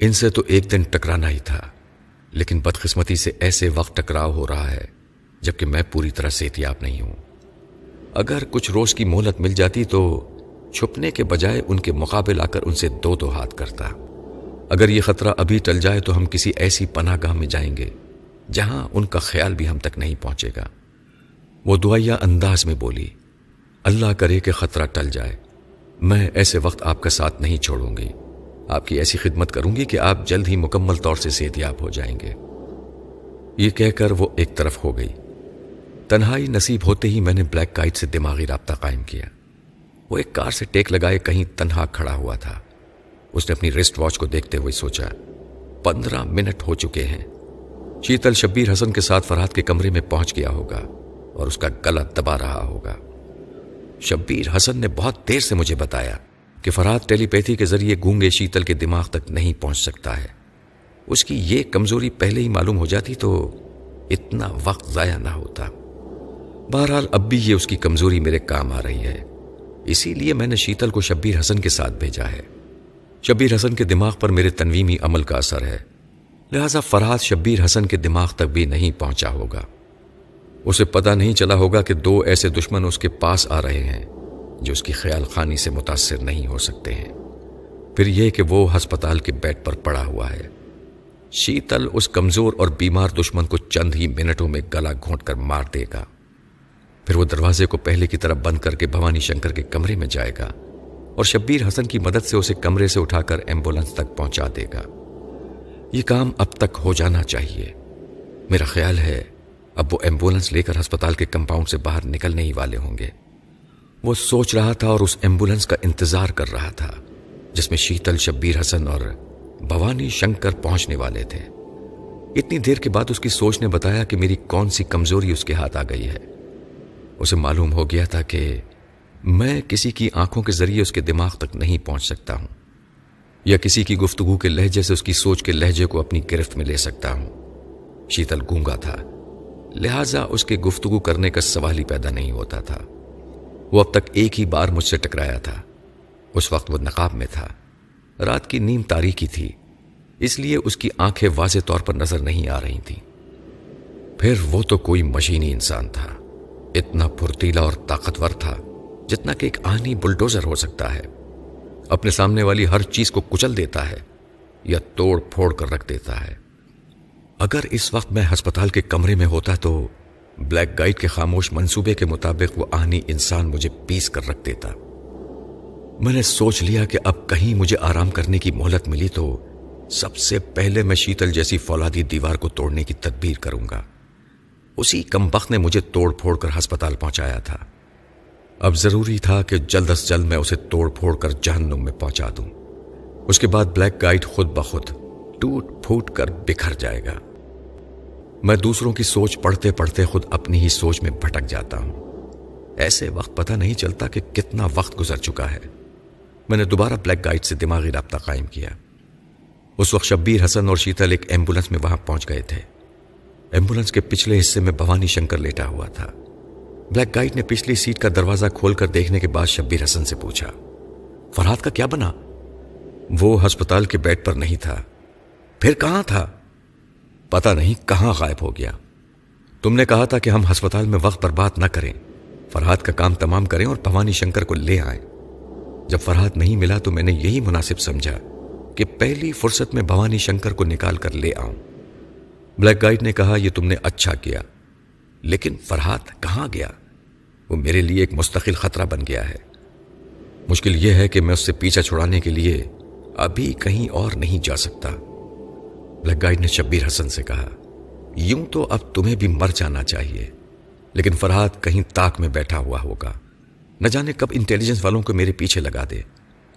ان سے تو ایک دن ٹکرانا ہی تھا، لیکن بدقسمتی سے ایسے وقت ٹکراؤ ہو رہا ہے، جبکہ میں پوری طرح صحتیاب نہیں ہوں۔ اگر کچھ روز کی مہلت مل جاتی تو چھپنے کے بجائے ان کے مقابل آ کر ان سے دو دو ہاتھ کرتا۔ اگر یہ خطرہ ابھی ٹل جائے تو ہم کسی ایسی پناہ گاہ میں جائیں گے، جہاں ان کا خیال بھی ہم تک نہیں پہنچے گا۔ وہ دعائیا انداز میں بولی، اللہ کرے کہ خطرہ ٹل جائے۔ میں ایسے وقت آپ کا ساتھ نہیں چھوڑوں گی۔ آپ کی ایسی خدمت کروں گی کہ آپ جلد ہی مکمل طور سے صحتیاب ہو جائیں گے۔ یہ کہہ کر وہ ایک طرف ہو گئی۔ تنہائی نصیب ہوتے ہی میں نے بلیک کائٹ سے دماغی رابطہ قائم کیا۔ وہ ایک کار سے ٹیک لگائے کہیں تنہا کھڑا ہوا تھا۔ اس نے اپنی ریسٹ واچ کو دیکھتے ہوئے سوچا، پندرہ منٹ ہو چکے ہیں۔ شیتل شبیر حسن کے ساتھ فرحت کے کمرے میں پہنچ گیا ہوگا۔ اور اس کا گلا دبا رہا ہوگا۔ شبیر حسن نے بہت دیر سے مجھے بتایا کہ فرحت ٹیلی پیتھی کے ذریعے گونگے شیتل کے دماغ تک نہیں پہنچ سکتا ہے۔ اس کی یہ کمزوری پہلے ہی معلوم ہو جاتی تو اتنا وقت ضائع نہ ہوتا۔ بہرحال اب بھی یہ اس کی کمزوری میرے کام آ رہی ہے۔ اسی لیے میں نے شیتل کو شبیر حسن کے ساتھ بھیجا ہے۔ شبیر حسن کے دماغ پر میرے تنویمی عمل کا اثر ہے۔ لہذا فرحت شبیر حسن کے دماغ تک بھی نہیں پہنچا ہوگا۔ اسے پتا نہیں چلا ہوگا کہ دو ایسے دشمن اس کے پاس آ رہے ہیں جو اس کی خیال خانی سے متاثر نہیں ہو سکتے ہیں۔ پھر یہ کہ وہ ہسپتال کے بیڈ پر پڑا ہوا ہے۔ شیتل اس کمزور اور بیمار دشمن کو چند ہی منٹوں میں گلا گھونٹ کر مار دے گا۔ پھر وہ دروازے کو پہلے کی طرف بند کر کے بھوانی شنکر کے کمرے میں جائے گا اور شبیر حسن کی مدد سے اسے کمرے سے اٹھا کر ایمبولنس تک پہنچا دے گا۔ یہ کام اب تک ہو جانا چاہیے۔ میرا خیال ہے اب وہ ایمبولنس لے کر ہسپتال کے کمپاؤنڈ سے باہر نکلنے ہی والے ہوں گے۔ وہ سوچ رہا تھا اور اس ایمبولنس کا انتظار کر رہا تھا، جس میں شیتل، شبیر حسن اور بھوانی شنکر پہنچنے والے تھے۔ اتنی دیر کے بعد اس کی سوچ نے بتایا کہ میری کون سی کمزوری اس کے ہاتھ آ گئی ہے۔ اسے معلوم ہو گیا تھا کہ میں کسی کی آنکھوں کے ذریعے اس کے دماغ تک نہیں پہنچ سکتا ہوں، یا کسی کی گفتگو کے لہجے سے اس کی سوچ کے لہجے کو اپنی گرفت میں لے سکتا ہوں۔ شیتل گونگا تھا۔ لہذا اس کے گفتگو کرنے کا سوال ہی پیدا نہیں ہوتا تھا۔ وہ اب تک ایک ہی بار مجھ سے ٹکرایا تھا۔ اس وقت وہ نقاب میں تھا۔ رات کی نیم تاریخی تھی، اس لیے اس کی آنکھیں واضح طور پر نظر نہیں آ رہی تھیں۔ پھر وہ تو کوئی مشینی انسان تھا۔ اتنا پھرتیلا اور طاقتور تھا جتنا کہ ایک آنی بلڈوزر ہو سکتا ہے۔ اپنے سامنے والی ہر چیز کو کچل دیتا ہے یا توڑ پھوڑ کر رکھ دیتا ہے۔ اگر اس وقت میں ہسپتال کے کمرے میں ہوتا تو بلیک گائٹ کے خاموش منصوبے کے مطابق وہ آنی انسان مجھے پیس کر رکھ دیتا۔ میں نے سوچ لیا کہ اب کہیں مجھے آرام کرنے کی مہلت ملی تو سب سے پہلے میں شیتل جیسی فولادی دیوار کو توڑنے کی تدبیر کروں گا۔ اسی کم بخت نے مجھے توڑ پھوڑ کر ہسپتال پہنچایا تھا۔ اب ضروری تھا کہ جلد از جلد میں اسے توڑ پھوڑ کر جہنم میں پہنچا دوں۔ اس کے بعد بلیک گائٹ خود بخود ٹوٹ پھوٹ کر بکھر جائے گا۔ میں دوسروں کی سوچ پڑھتے پڑھتے خود اپنی ہی سوچ میں بھٹک جاتا ہوں۔ ایسے وقت پتہ نہیں چلتا کہ کتنا وقت گزر چکا ہے۔ میں نے دوبارہ بلیک گائٹ سے دماغی رابطہ قائم کیا۔ اس وقت شبیر حسن اور شیتل ایک ایمبولنس میں وہاں پہنچ گئے تھے۔ ایمبولنس کے پچھلے حصے میں بھوانی شنکر لیٹا ہوا تھا۔ بلیک گائٹ نے پچھلی سیٹ کا دروازہ کھول کر دیکھنے کے بعد شبیر حسن سے پوچھا فرحاد کا کیا بنا؟ وہ ہسپتال کے بیڈ پر نہیں تھا۔ پھر کہاں تھا؟ پتا نہیں کہاں غائب ہو گیا۔ تم نے کہا تھا کہ ہم ہسپتال میں وقت برباد نہ کریں۔ فرحاد کا کام تمام کریں اور بھوانی شنکر کو لے آئیں۔ جب فرحاد نہیں ملا تو میں نے یہی مناسب سمجھا کہ پہلی فرصت میں بھوانی شنکر کو نکال کر لے آؤں۔ بلیک گائٹ نے کہا، یہ تم نے اچھا کیا۔ لیکن فرحاد کہاں گیا؟ وہ میرے لیے ایک مستقل خطرہ بن گیا ہے۔ مشکل یہ ہے کہ میں اس سے پیچھا چھڑانے کے لیے ابھی کہیں اور نہیں جا سکتا۔ بلیک گائڈ نے شبیر حسن سے کہا، یوں تو اب تمہیں بھی مر جانا چاہیے، لیکن فرحاد کہیں تاک میں بیٹھا ہوا ہوگا۔ نہ جانے کب انٹیلیجنس والوں کو میرے پیچھے لگا دے۔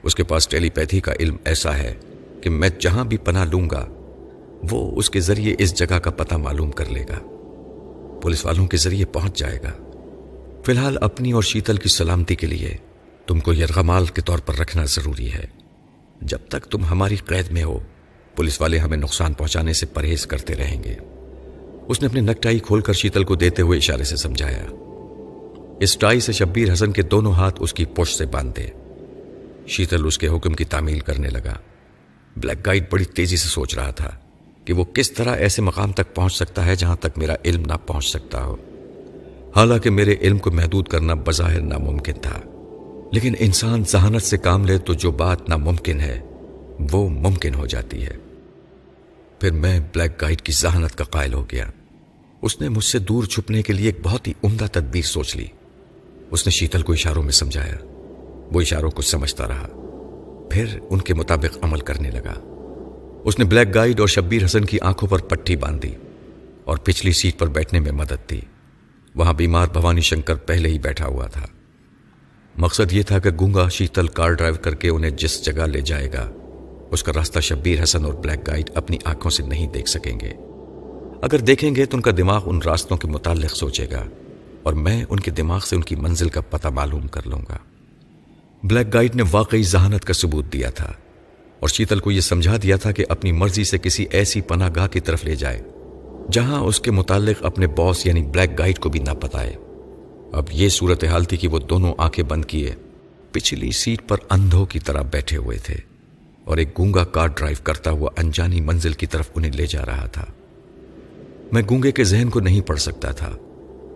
اس کے پاس ٹیلی پیتھی کا علم ایسا ہے کہ میں جہاں بھی پناہ لوں گا، وہ اس کے ذریعے اس جگہ کا پتہ معلوم کر لے گا۔ پولیس والوں کے ذریعے پہنچ جائے گا۔ فی الحال اپنی اور شیتل کی سلامتی کے لیے تم کو یرغمال کے طور پر رکھنا ضروری ہے۔ جب تک تم ہماری قید میں ہو پولیس والے ہمیں نقصان پہنچانے سے پرہیز کرتے رہیں گے۔ اس نے اپنی نکٹائی کھول کر شیتل کو دیتے ہوئے اشارے سے سمجھایا۔ اس ٹائی سے شبیر حسن کے دونوں ہاتھ اس کی پوش سے باندھے۔ شیتل اس کے حکم کی تعمیل کرنے لگا۔ بلیک گائیڈ بڑی تیزی سے سوچ رہا تھا کہ وہ کس طرح ایسے مقام تک پہنچ سکتا ہے جہاں تک میرا علم نہ پہنچ سکتا ہو۔ حالانکہ میرے علم کو محدود کرنا بظاہر ناممکن تھا۔ لیکن انسان ذہانت سے کام لے تو جو بات ناممکن ہے، وہ ممکن ہو جاتی ہے۔ پھر میں بلیک گائیڈ کی ذہانت کا قائل ہو گیا۔ اس نے مجھ سے دور چھپنے کے لیے ایک بہت ہی عمدہ تدبیر سوچ لی۔ اس نے شیتل کو اشاروں میں سمجھایا۔ وہ اشاروں کو سمجھتا رہا۔ پھر ان کے مطابق عمل کرنے لگا۔ اس نے بلیک گائیڈ اور شبیر حسن کی آنکھوں پر پٹھی باندھی اور پچھلی سیٹ پر بیٹھنے میں مدد دی۔ وہاں بیمار بھوانی شنکر پہلے ہی بیٹھا ہوا تھا۔ مقصد یہ تھا کہ گونگا شیتل کار ڈرائیو کر کے انہیں جس جگہ لے جائے گا۔ اس کا راستہ شبیر حسن اور بلیک گائیڈ اپنی آنکھوں سے نہیں دیکھ سکیں گے۔ اگر دیکھیں گے تو ان کا دماغ ان راستوں کے متعلق سوچے گا اور میں ان کے دماغ سے ان کی منزل کا پتہ معلوم کر لوں گا۔ بلیک گائیڈ نے واقعی ذہانت کا ثبوت دیا تھا اور شیتل کو یہ سمجھا دیا تھا کہ اپنی مرضی سے کسی ایسی پناہ گاہ کی طرف لے جائے جہاں اس کے متعلق اپنے باس یعنی بلیک گائیڈ کو بھی نہ پتائے۔ اب یہ صورتحال تھی کہ وہ دونوں آنکھیں بند کیے، پچھلی سیٹ پر اندھوں کی طرح بیٹھے ہوئے تھے۔ اور ایک گونگا کار ڈرائیو کرتا ہوا انجانی منزل کی طرف انہیں لے جا رہا تھا۔ میں گونگے کے ذہن کو نہیں پڑھ سکتا تھا۔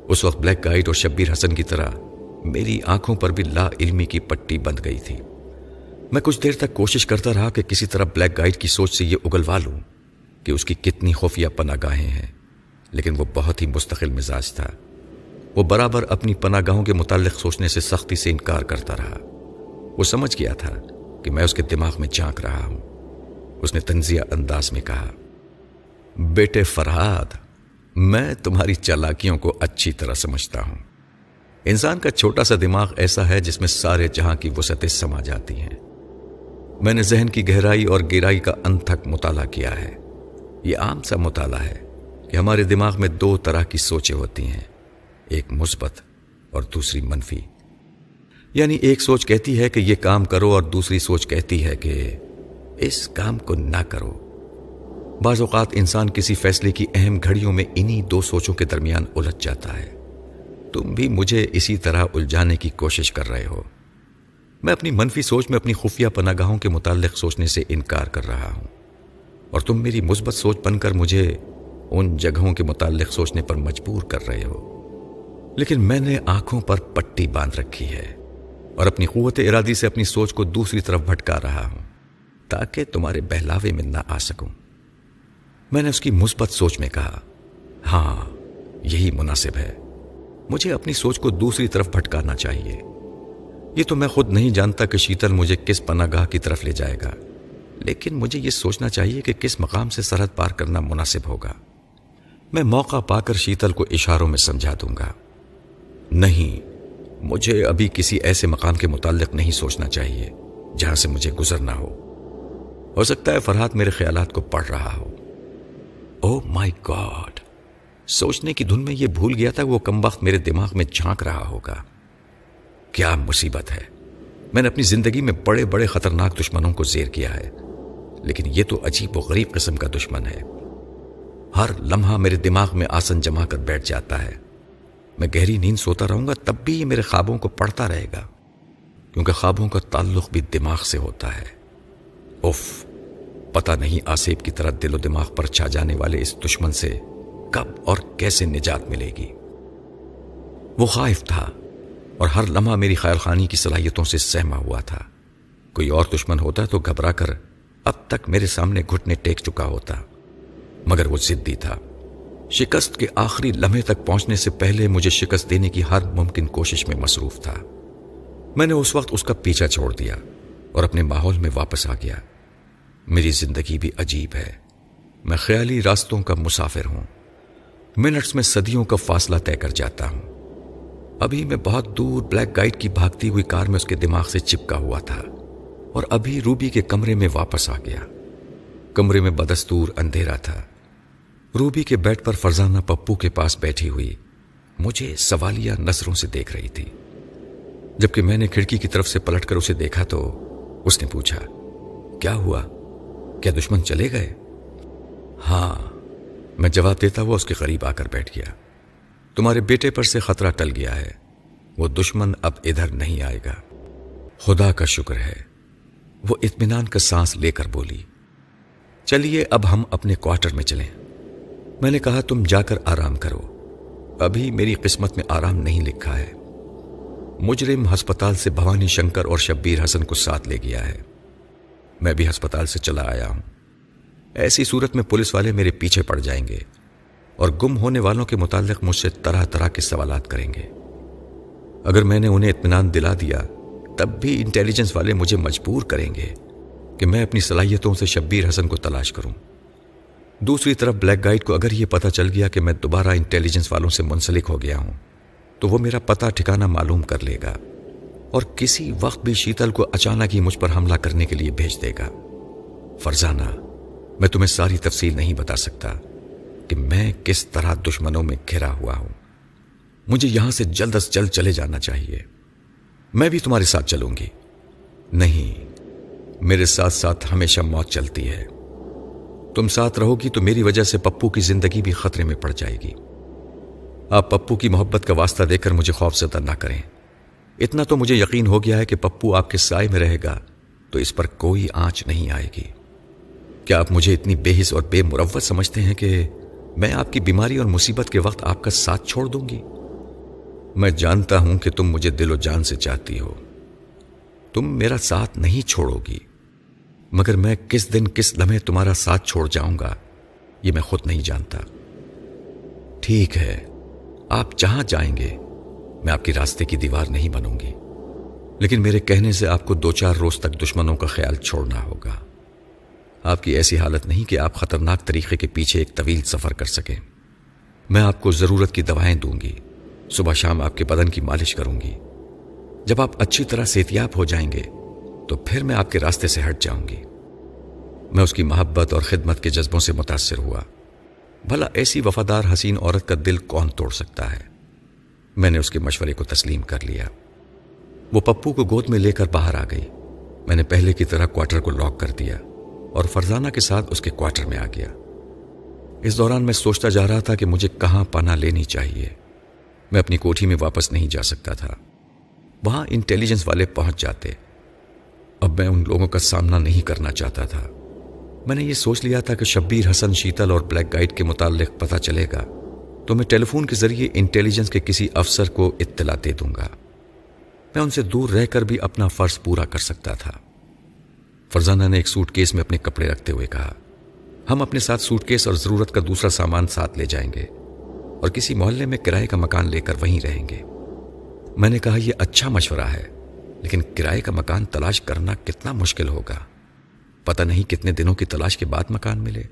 اس وقت بلیک گائیڈ اور شبیر حسن کی طرح میری آنکھوں پر بھی لا علمی کی پٹی بند گئی تھی۔ میں کچھ دیر تک کوشش کرتا رہا کہ کسی طرح بلیک گائیڈ کی سوچ سے یہ اگلوا لوں کہ اس کی کتنی خفیہ پناہ گاہیں ہیں، لیکن وہ بہت ہی مستقل مزاج تھا۔ وہ برابر اپنی پناہ گاہوں کے متعلق سوچنے سے سختی سے انکار کرتا رہا۔ وہ سمجھ گیا تھا کہ میں اس کے دماغ میں جھانک رہا ہوں۔ اس نے تنزیہ انداز میں کہا، بیٹے فرحاد، میں تمہاری چالاکیوں کو اچھی طرح سمجھتا ہوں۔ انسان کا چھوٹا سا دماغ ایسا ہے جس میں سارے جہاں کی وسعتیں سما جاتی ہیں۔ میں نے ذہن کی گہرائی اور گہرائی کا انتھک مطالعہ کیا ہے۔ یہ عام سا مطالعہ ہے کہ ہمارے دماغ میں دو طرح کی سوچیں ہوتی ہیں، ایک مثبت اور دوسری منفی۔ یعنی ایک سوچ کہتی ہے کہ یہ کام کرو اور دوسری سوچ کہتی ہے کہ اس کام کو نہ کرو۔ بعض اوقات انسان کسی فیصلے کی اہم گھڑیوں میں انہی دو سوچوں کے درمیان الجھ جاتا ہے۔ تم بھی مجھے اسی طرح الجھانے کی کوشش کر رہے ہو۔ میں اپنی منفی سوچ میں اپنی خفیہ پناہ گاہوں کے متعلق سوچنے سے انکار کر رہا ہوں۔ اور تم میری مثبت سوچ بن کر مجھے ان جگہوں کے متعلق سوچنے پر مجبور کر رہے ہو۔ لیکن میں نے آنکھوں پر پٹی باندھ رکھی ہے۔ اور اپنی قوت ارادی سے اپنی سوچ کو دوسری طرف بھٹکا رہا ہوں تاکہ تمہارے بہلاوے میں نہ آ سکوں۔ میں نے اس کی مثبت سوچ میں کہا ہاں یہی مناسب ہے۔ مجھے اپنی سوچ کو دوسری طرف بھٹکانا چاہیے۔ یہ تو میں خود نہیں جانتا کہ شیتل مجھے کس پناہ گاہ کی طرف لے جائے گا، لیکن مجھے یہ سوچنا چاہیے کہ کس مقام سے سرحد پار کرنا مناسب ہوگا۔ میں موقع پا کر شیتل کو اشاروں میں سمجھا دوں گا۔ نہیں مجھے ابھی کسی ایسے مقام کے متعلق نہیں سوچنا چاہیے جہاں سے مجھے گزرنا ہو۔ ہو سکتا ہے فرحات میرے خیالات کو پڑھ رہا ہو۔ او مائی گاڈ سوچنے کی دھن میں یہ بھول گیا تھا وہ کم وقت میرے دماغ میں جھانک رہا ہوگا۔ کیا مصیبت ہے؟ میں نے اپنی زندگی میں بڑے بڑے خطرناک دشمنوں کو زیر کیا ہے، لیکن یہ تو عجیب و غریب قسم کا دشمن ہے۔ ہر لمحہ میرے دماغ میں آسن جما کر بیٹھ جاتا ہے۔ میں گہری نیند سوتا رہوں گا، تب بھی یہ میرے خوابوں کو پڑھتا رہے گا۔ کیونکہ خوابوں کا تعلق بھی دماغ سے ہوتا ہے۔ اف پتہ نہیں آسیب کی طرح دل و دماغ پر چھا جانے والے اس دشمن سے کب اور کیسے نجات ملے گی۔ وہ خائف تھا اور ہر لمحہ میری خیال خانی کی صلاحیتوں سے سہما ہوا تھا۔ کوئی اور دشمن ہوتا تو گھبرا کر اب تک میرے سامنے گھٹنے ٹیک چکا ہوتا، مگر وہ ضدی تھا۔ شکست کے آخری لمحے تک پہنچنے سے پہلے مجھے شکست دینے کی ہر ممکن کوشش میں مصروف تھا۔ میں نے اس وقت اس کا پیچھا چھوڑ دیا اور اپنے ماحول میں واپس آ گیا۔ میری زندگی بھی عجیب ہے۔ میں خیالی راستوں کا مسافر ہوں۔ منٹس میں صدیوں کا فاصلہ طے کر جاتا ہوں۔ ابھی میں بہت دور بلیک گائٹ کی بھاگتی ہوئی کار میں اس کے دماغ سے چپکا ہوا تھا اور ابھی روبی کے کمرے میں واپس آ گیا۔ کمرے میں بدستور اندھیرا تھا۔ روبی کے بیڈ پر فرزانہ پپو کے پاس بیٹھی ہوئی مجھے سوالیہ نظروں سے دیکھ رہی تھی۔ جبکہ میں نے کھڑکی کی طرف سے پلٹ کر اسے دیکھا تو اس نے پوچھا، کیا ہوا؟ کیا دشمن چلے گئے؟ ہاں میں جواب دیتا ہوا اس کے قریب آ کر بیٹھ گیا۔ تمہارے بیٹے پر سے خطرہ ٹل گیا ہے۔ وہ دشمن اب ادھر نہیں آئے گا۔ خدا کا شکر ہے۔ وہ اطمینان کا سانس لے کر بولی، چلیے، اب ہم اپنے کوارٹر میں چلیں۔ میں نے کہا، تم جا کر آرام کرو۔ ابھی میری قسمت میں آرام نہیں لکھا ہے۔ مجرم ہسپتال سے بھوانی شنکر اور شبیر حسن کو ساتھ لے گیا ہے۔ میں بھی ہسپتال سے چلا آیا ہوں۔ ایسی صورت میں پولیس والے میرے پیچھے پڑ جائیں گے اور گم ہونے والوں کے متعلق مجھ سے طرح طرح کے سوالات کریں گے۔ اگر میں نے انہیں اطمینان دلا دیا، تب بھی انٹیلیجنس والے مجھے مجبور کریں گے کہ میں اپنی صلاحیتوں سے شبیر حسن کو تلاش کروں۔ دوسری طرف بلیک گائیڈ کو اگر یہ پتہ چل گیا کہ میں دوبارہ انٹیلیجنس والوں سے منسلک ہو گیا ہوں، تو وہ میرا پتہ ٹھکانہ معلوم کر لے گا اور کسی وقت بھی شیتل کو اچانک ہی مجھ پر حملہ کرنے کے لیے بھیج دے گا۔ فرزانہ، میں تمہیں ساری تفصیل نہیں بتا سکتا کہ میں کس طرح دشمنوں میں گھرا ہوا ہوں۔ مجھے یہاں سے جلد از جلد چلے جانا چاہیے۔ میں بھی تمہارے ساتھ چلوں گی۔ نہیں، میرے ساتھ ساتھ ہمیشہ موت چلتی ہے۔ تم ساتھ رہو گی تو میری وجہ سے پپو کی زندگی بھی خطرے میں پڑ جائے گی۔ آپ پپو کی محبت کا واسطہ دے کر مجھے خوف زدہ نہ کریں۔ اتنا تو مجھے یقین ہو گیا ہے کہ پپو آپ کے سائے میں رہے گا، تو اس پر کوئی آنچ نہیں آئے گی۔ کیا آپ مجھے اتنی بے حص اور بے مروت سمجھتے ہیں کہ میں آپ کی بیماری اور مصیبت کے وقت آپ کا ساتھ چھوڑ دوں گی؟ میں جانتا ہوں کہ تم مجھے دل و جان سے چاہتی ہو۔ تم میرا ساتھ نہیں چھوڑو گی۔ مگر میں کس دن کس لمحے تمہارا ساتھ چھوڑ جاؤں گا، یہ میں خود نہیں جانتا۔ ٹھیک ہے، آپ جہاں جائیں گے، میں آپ کی راستے کی دیوار نہیں بنوں گی۔ لیکن میرے کہنے سے آپ کو دو چار روز تک دشمنوں کا خیال چھوڑنا ہوگا۔ آپ کی ایسی حالت نہیں کہ آپ خطرناک طریقے کے پیچھے ایک طویل سفر کر سکیں۔ میں آپ کو ضرورت کی دوائیں دوں گی۔ صبح شام آپ کے بدن کی مالش کروں گی۔ جب آپ اچھی طرح صحتیاب ہو جائیں گے تو پھر میں آپ کے راستے سے ہٹ جاؤں گی۔ میں اس کی محبت اور خدمت کے جذبوں سے متاثر ہوا۔ بھلا ایسی وفادار حسین عورت کا دل کون توڑ سکتا ہے؟ میں نے اس کے مشورے کو تسلیم کر لیا۔ وہ پپو کو گود میں لے کر باہر آ گئی۔ میں نے پہلے کی طرح کوارٹر کو لاک کر دیا اور فرزانہ کے ساتھ اس کے کوارٹر میں آ گیا۔ اس دوران میں سوچتا جا رہا تھا کہ مجھے کہاں پانا لینی چاہیے۔ میں اپنی کوٹھی میں واپس نہیں جا سکتا تھا۔ وہاں انٹیلیجنس والے پہنچ جاتے۔ اب میں ان لوگوں کا سامنا نہیں کرنا چاہتا تھا۔ میں نے یہ سوچ لیا تھا کہ شبیر، حسن، شیتل اور بلیک گائیڈ کے متعلق پتہ چلے گا، تو میں ٹیلی فون کے ذریعے انٹیلیجنس کے کسی افسر کو اطلاع دے دوں گا۔ میں ان سے دور رہ کر بھی اپنا فرض پورا کر سکتا تھا۔ فرزانہ نے ایک سوٹ کیس میں اپنے کپڑے رکھتے ہوئے کہا، ہم اپنے ساتھ سوٹ کیس اور ضرورت کا دوسرا سامان ساتھ لے جائیں گے اور کسی محلے میں کرائے کا مکان لے کر وہیں رہیں گے۔ میں نے کہا، یہ اچھا مشورہ ہے۔ لیکن کرائے کا مکان تلاش کرنا کتنا مشکل ہوگا۔ پتہ نہیں کتنے دنوں کی تلاش کے بعد مکان ملے۔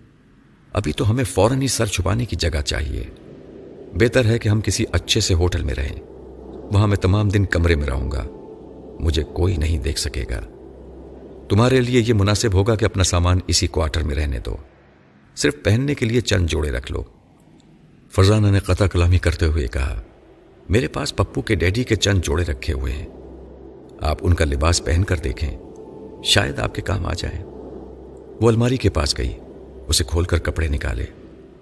ابھی تو ہمیں فوراً ہی سر چھپانے کی جگہ چاہیے۔ بہتر ہے کہ ہم کسی اچھے سے ہوٹل میں رہیں۔ وہاں میں تمام دن کمرے میں رہوں گا۔ مجھے کوئی نہیں دیکھ سکے گا۔ تمہارے لیے یہ مناسب ہوگا کہ اپنا سامان اسی کوارٹر میں رہنے دو۔ صرف پہننے کے لیے چند جوڑے رکھ لو۔ فرزانہ نے قطع کلامی کرتے ہوئے کہا، میرے پاس پپو کے ڈیڈی کے چند جوڑے رکھے ہوئے ہیں۔ آپ ان کا لباس پہن کر دیکھیں۔ شاید آپ کے کام آ جائیں۔ وہ الماری کے پاس گئی، اسے کھول کر کپڑے نکالے۔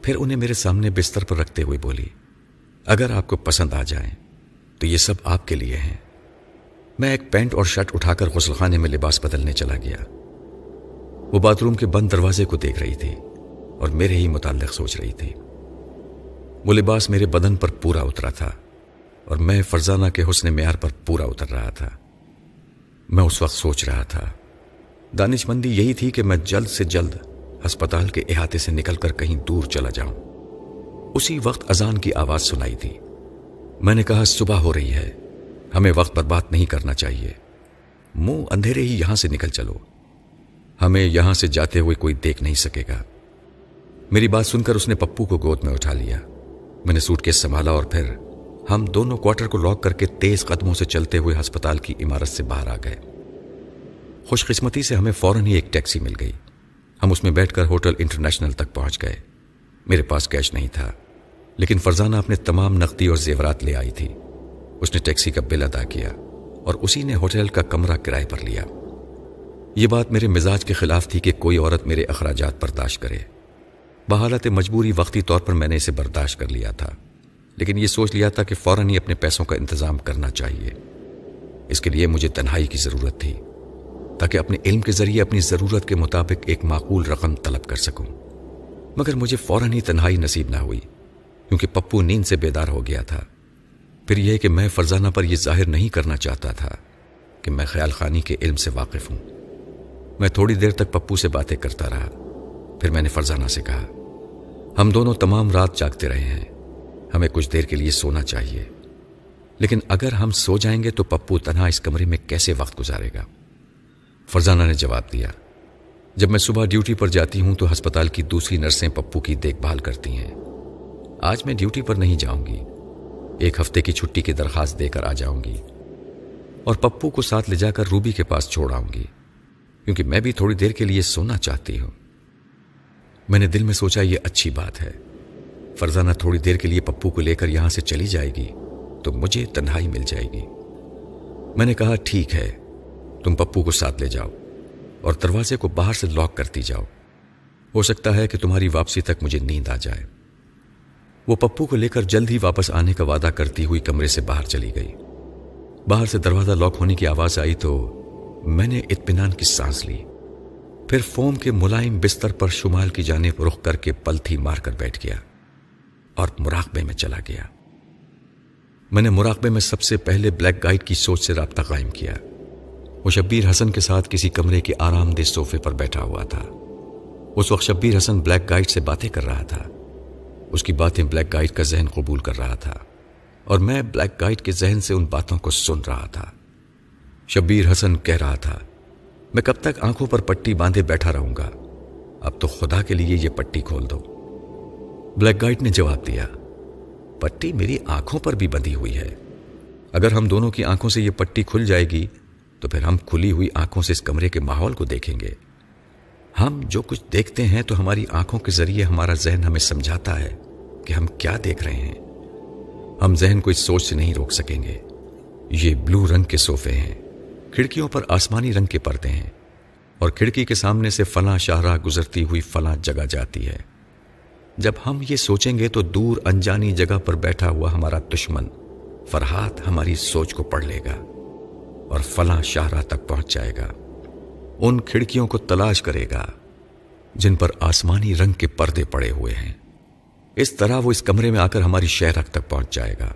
پھر انہیں میرے سامنے بستر پر رکھتے ہوئے بولی، اگر آپ کو پسند آ جائیں، تو یہ سب آپ کے لیے ہیں۔ میں ایک پینٹ اور شرٹ اٹھا کر غسل خانے میں لباس بدلنے چلا گیا۔ وہ باتھ روم کے بند دروازے کو دیکھ رہی تھی اور میرے ہی متعلق سوچ رہی تھی۔ وہ لباس میرے بدن پر پورا اترا تھا اور میں فرزانہ کے حسن معیار پر پورا اتر رہا تھا۔ میں اس وقت سوچ رہا تھا۔ دانش مندی یہی تھی کہ میں جلد سے جلد ہسپتال کے احاطے سے نکل کر کہیں دور چلا جاؤں۔ اسی وقت اذان کی آواز سنائی تھی۔ میں نے کہا، صبح ہو رہی ہے۔ ہمیں وقت پر بات نہیں کرنا چاہیے۔ منہ اندھیرے ہی یہاں سے نکل چلو۔ ہمیں یہاں سے جاتے ہوئے کوئی دیکھ نہیں سکے گا۔ میری بات سن کر اس نے پپو کو گود میں اٹھا لیا۔ میں نے سوٹ کیس سنبھالا اور پھر ہم دونوں کوارٹر کو لاک کر کے تیز قدموں سے چلتے ہوئے ہسپتال کی عمارت سے باہر آ گئے۔ خوش قسمتی سے ہمیں فوراً ہی ایک ٹیکسی مل گئی۔ ہم اس میں بیٹھ کر ہوٹل انٹرنیشنل تک پہنچ گئے۔ میرے پاس کیش نہیں تھا، لیکن فرزانہ اپنے تمام نقدی اور زیورات لے آئی تھی۔ اس نے ٹیکسی کا بل ادا کیا اور اسی نے ہوٹل کا کمرہ کرائے پر لیا۔ یہ بات میرے مزاج کے خلاف تھی کہ کوئی عورت میرے اخراجات برداشت کرے۔ بحالت مجبوری وقتی طور پر میں نے اسے برداشت کر لیا تھا۔ لیکن یہ سوچ لیا تھا کہ فوراً ہی اپنے پیسوں کا انتظام کرنا چاہیے۔ اس کے لیے مجھے تنہائی کی ضرورت تھی تاکہ اپنے علم کے ذریعے اپنی ضرورت کے مطابق ایک معقول رقم طلب کر سکوں۔ مگر مجھے فوراً ہی تنہائی نصیب نہ ہوئی، کیونکہ پپو نیند سے بیدار ہو گیا تھا۔ پھر یہ کہ میں فرزانہ پر یہ ظاہر نہیں کرنا چاہتا تھا کہ میں خیال خانی کے علم سے واقف ہوں۔ میں تھوڑی دیر تک پپو سے باتیں کرتا رہا، پھر میں نے فرزانہ سے کہا، ہم دونوں تمام رات جاگتے رہے ہیں۔ ہمیں کچھ دیر کے لیے سونا چاہیے۔ لیکن اگر ہم سو جائیں گے تو پپو تنہا اس کمرے میں کیسے وقت گزارے گا؟ فرزانہ نے جواب دیا۔ جب میں صبح ڈیوٹی پر جاتی ہوں تو ہسپتال کی دوسری نرسیں پپو کی دیکھ بھال کرتی ہیں۔ آج میں ڈیوٹی پر نہیں جاؤں گی۔ ایک ہفتے کی چھٹی کی درخواست دے کر آ جاؤں گی۔ اور پپو کو ساتھ لے جا کر روبی کے پاس چھوڑ آؤں گی۔ کیونکہ میں بھی تھوڑی دیر کے لیے سونا چاہتی ہوں۔ میں نے دل میں سوچا یہ اچھی بات ہے۔ فرزانہ تھوڑی دیر کے لیے پپو کو لے کر یہاں سے چلی جائے گی تو مجھے تنہائی مل جائے گی۔ میں نے کہا، ٹھیک ہے، تم پپو کو ساتھ لے جاؤ اور دروازے کو باہر سے لاک کرتی جاؤ۔ ہو سکتا ہے کہ تمہاری واپسی تک مجھے نیند آ جائے۔ وہ پپو کو لے کر جلد ہی واپس آنے کا وعدہ کرتی ہوئی کمرے سے باہر چلی گئی۔ باہر سے دروازہ لاک ہونے کی آواز آئی تو میں نے اطمینان کی سانس لی۔ پھر فوم کے ملائم بستر پر شمال کی جانب رخ کر کے پلتھی مار کر بیٹھ گیا۔ اور مراقبے میں چلا گیا۔ میں نے مراقبے میں سب سے پہلے بلیک گائیڈ کی سوچ سے رابطہ قائم کیا۔ وہ شبیر حسن کے ساتھ کسی کمرے کے آرام دہ صوفے پر بیٹھا ہوا تھا۔ اس وقت شبیر حسن بلیک گائیڈ سے باتیں کر رہا تھا۔ اس کی باتیں بلیک گائیڈ کا ذہن قبول کر رہا تھا۔ اور میں بلیک گائیڈ کے ذہن سے ان باتوں کو سن رہا تھا۔ شبیر حسن کہہ رہا تھا، میں کب تک آنکھوں پر پٹی باندھے بیٹھا رہوں گا؟ اب تو خدا کے لیے یہ پٹی کھول دو۔ بلیک گائٹ نے جواب دیا، پٹی میری آنکھوں پر بھی بندھی ہوئی ہے۔ اگر ہم دونوں کی آنکھوں سے یہ پٹی کھل جائے گی، تو پھر ہم کھلی ہوئی آنکھوں سے اس کمرے کے ماحول کو دیکھیں گے۔ ہم جو کچھ دیکھتے ہیں تو ہماری آنکھوں کے ذریعے ہمارا ذہن ہمیں سمجھاتا ہے کہ ہم کیا دیکھ رہے ہیں۔ ہم ذہن کو اس سوچ سے نہیں روک سکیں گے۔ یہ بلو رنگ کے صوفے ہیں۔ کھڑکیوں پر آسمانی رنگ کے پردے ہیں۔ اور کھڑکی کے سامنے سے فلاں شاہراہ گزرتی ہوئی فلاں جگہ جاتی ہے۔ جب ہم یہ سوچیں گے تو دور انجانی جگہ پر بیٹھا ہوا ہمارا دشمن فرحات ہماری سوچ کو پڑھ لے گا اور فلاں شاہراہ تک پہنچ جائے گا۔ ان کھڑکیوں کو تلاش کرے گا جن پر آسمانی رنگ کے پردے پڑے ہوئے ہیں۔ اس طرح وہ اس کمرے میں آ کر ہماری شہرک تک پہنچ جائے گا۔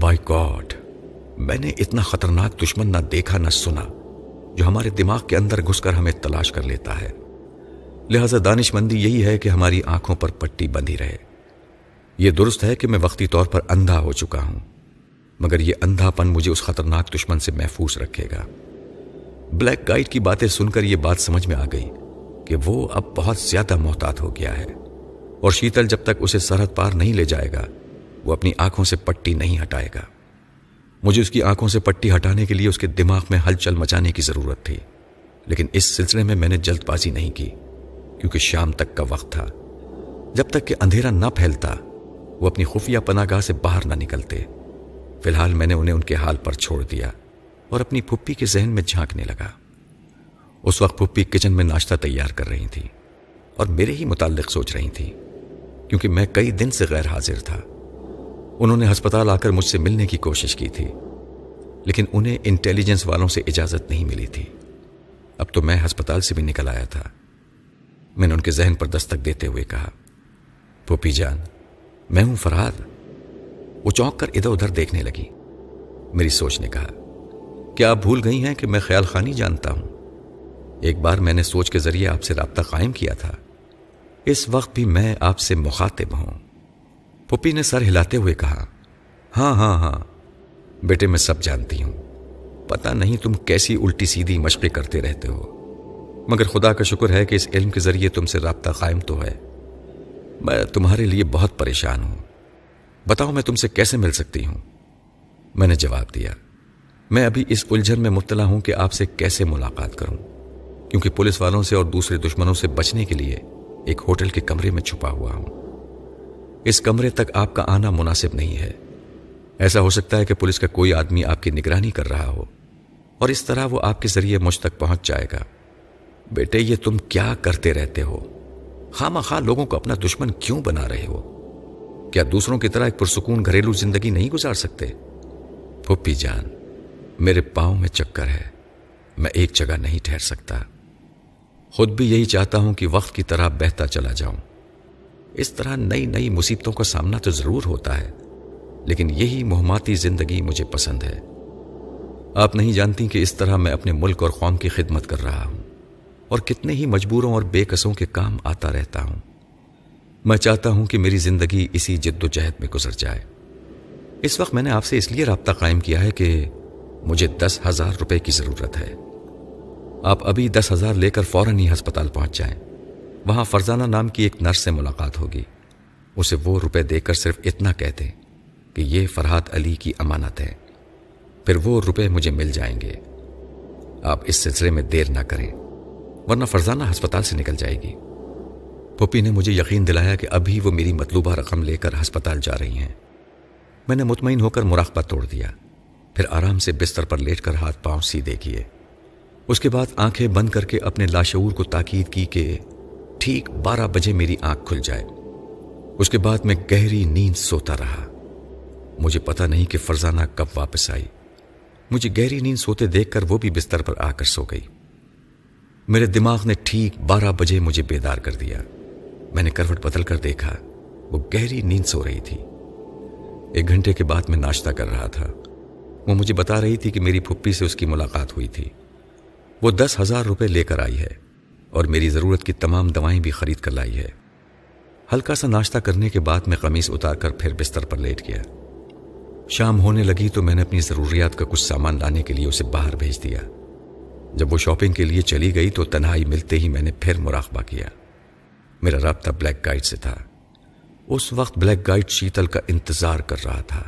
بائی گاڈ، میں نے اتنا خطرناک دشمن نہ دیکھا نہ سنا جو ہمارے دماغ کے اندر گھس کر ہمیں تلاش کر لیتا ہے۔ لہذا دانش مندی یہی ہے کہ ہماری آنکھوں پر پٹی بندھی رہے۔ یہ درست ہے کہ میں وقتی طور پر اندھا ہو چکا ہوں، مگر یہ اندھا پن مجھے اس خطرناک دشمن سے محفوظ رکھے گا۔ بلیک گائیڈ کی باتیں سن کر یہ بات سمجھ میں آ گئی کہ وہ اب بہت زیادہ محتاط ہو گیا ہے، اور شیتل جب تک اسے سرحد پار نہیں لے جائے گا، وہ اپنی آنکھوں سے پٹی نہیں ہٹائے گا۔ مجھے اس کی آنکھوں سے پٹی ہٹانے کے لیے اس کے دماغ میں ہلچل مچانے کی ضرورت تھی، لیکن اس سلسلے میں میں نے جلد بازی نہیں کی۔ کیونکہ شام تک کا وقت تھا۔ جب تک کہ اندھیرا نہ پھیلتا، وہ اپنی خفیہ پناہ گاہ سے باہر نہ نکلتے۔ فی الحال میں نے انہیں ان کے حال پر چھوڑ دیا اور اپنی پھپھی کے ذہن میں جھانکنے لگا۔ اس وقت پھپھی کچن میں ناشتہ تیار کر رہی تھی اور میرے ہی متعلق سوچ رہی تھی کیونکہ میں کئی دن سے غیر حاضر تھا۔ انہوں نے ہسپتال آ کر مجھ سے ملنے کی کوشش کی تھی، لیکن انہیں انٹیلیجنس والوں سے اجازت نہیں ملی تھی۔ اب تو میں ہسپتال سے بھی نکل آیا تھا۔ میں نے ان کے ذہن پر دستک دیتے ہوئے کہا، پوپی جان، میں ہوں فراد وہ چونک کر ادھر ادھر دیکھنے لگی۔ میری سوچ نے کہا، کیا آپ بھول گئی ہیں کہ میں خیال خانی جانتا ہوں؟ ایک بار میں نے سوچ کے ذریعے آپ سے رابطہ قائم کیا تھا۔ اس وقت بھی میں آپ سے مخاطب ہوں۔ پپی نے سر ہلاتے ہوئے کہا ہاں ہاں ہاں بیٹے میں سب جانتی ہوں۔ پتہ نہیں تم کیسی الٹی سیدھی مشقیں کرتے رہتے ہو۔ مگر خدا کا شکر ہے کہ اس علم کے ذریعے تم سے رابطہ قائم تو ہے۔ میں تمہارے لیے بہت پریشان ہوں۔ بتاؤ میں تم سے کیسے مل سکتی ہوں؟ میں نے جواب دیا۔ میں ابھی اس الجھن میں مبتلا ہوں کہ آپ سے کیسے ملاقات کروں۔ کیونکہ پولیس والوں سے اور دوسرے دشمنوں سے بچنے کے لیے ایک ہوٹل کے کمرے میں چھپا ہوا ہوں۔ اس کمرے تک آپ کا آنا مناسب نہیں ہے۔ ایسا ہو سکتا ہے کہ پولیس کا کوئی آدمی آپ کی نگرانی کر رہا ہو اور اس طرح وہ آپ کے ذریعے مجھ تک پہنچ جائے گا۔ بیٹے، یہ تم کیا کرتے رہتے ہو؟ خام خواہ لوگوں کو اپنا دشمن کیوں بنا رہے ہو؟ کیا دوسروں کی طرح ایک پرسکون گھریلو زندگی نہیں گزار سکتے؟ پھپھی جان، میرے پاؤں میں چکر ہے، میں ایک جگہ نہیں ٹھہر سکتا۔ خود بھی یہی چاہتا ہوں کہ وقت کی طرح بہتا چلا جاؤں۔ اس طرح نئی نئی مصیبتوں کا سامنا تو ضرور ہوتا ہے، لیکن یہی مہماتی زندگی مجھے پسند ہے۔ آپ نہیں جانتی کہ اس طرح میں اپنے ملک اور قوم کی خدمت کر رہا ہوں۔ اور کتنے ہی مجبوروں اور بے قصوں کے کام آتا رہتا ہوں۔ میں چاہتا ہوں کہ میری زندگی اسی جد و جہد میں گزر جائے۔ اس وقت میں نے آپ سے اس لیے رابطہ قائم کیا ہے کہ مجھے دس ہزار روپے کی ضرورت ہے۔ آپ ابھی دس ہزار لے کر فوراً ہی ہسپتال پہنچ جائیں۔ وہاں فرزانہ نام کی ایک نرس سے ملاقات ہوگی۔ اسے وہ روپے دے کر صرف اتنا کہہ دیں کہ یہ فرحات علی کی امانت ہے۔ پھر وہ روپے مجھے مل جائیں گے۔ آپ اس سلسلے میں دیر نہ کریں۔ ورنہ فرزانہ ہسپتال سے نکل جائے گی۔ پپی نے مجھے یقین دلایا کہ ابھی وہ میری مطلوبہ رقم لے کر ہسپتال جا رہی ہیں۔ میں نے مطمئن ہو کر مراقبہ توڑ دیا۔ پھر آرام سے بستر پر لیٹ کر ہاتھ پاؤں سیدھے کیے۔ اس کے بعد آنکھیں بند کر کے اپنے لاشعور کو تاکید کی کہ ٹھیک بارہ بجے میری آنکھ کھل جائے۔ اس کے بعد میں گہری نیند سوتا رہا۔ مجھے پتا نہیں کہ فرزانہ کب واپس آئی۔ مجھے گہری نیند سوتے دیکھ کر وہ بھی بستر پر آ کر سو گئی۔ میرے دماغ نے ٹھیک بارہ بجے مجھے بیدار کر دیا۔ میں نے کروٹ بدل کر دیکھا، وہ گہری نیند سو رہی تھی۔ ایک گھنٹے کے بعد میں ناشتہ کر رہا تھا۔ وہ مجھے بتا رہی تھی کہ میری پھپھی سے اس کی ملاقات ہوئی تھی۔ وہ دس ہزار روپے لے کر آئی ہے اور میری ضرورت کی تمام دوائیں بھی خرید کر لائی ہے۔ ہلکا سا ناشتہ کرنے کے بعد میں قمیص اتار کر پھر بستر پر لیٹ گیا۔ شام ہونے لگی تو میں نے اپنی ضروریات کا کچھ سامان لانے کے لیے اسے باہر بھیج دیا۔ جب وہ شاپنگ کے لیے چلی گئی تو تنہائی ملتے ہی میں نے پھر مراقبہ کیا۔ میرا رابطہ بلیک گائیڈ سے تھا۔ اس وقت بلیک گائیڈ شیتل کا انتظار کر رہا تھا۔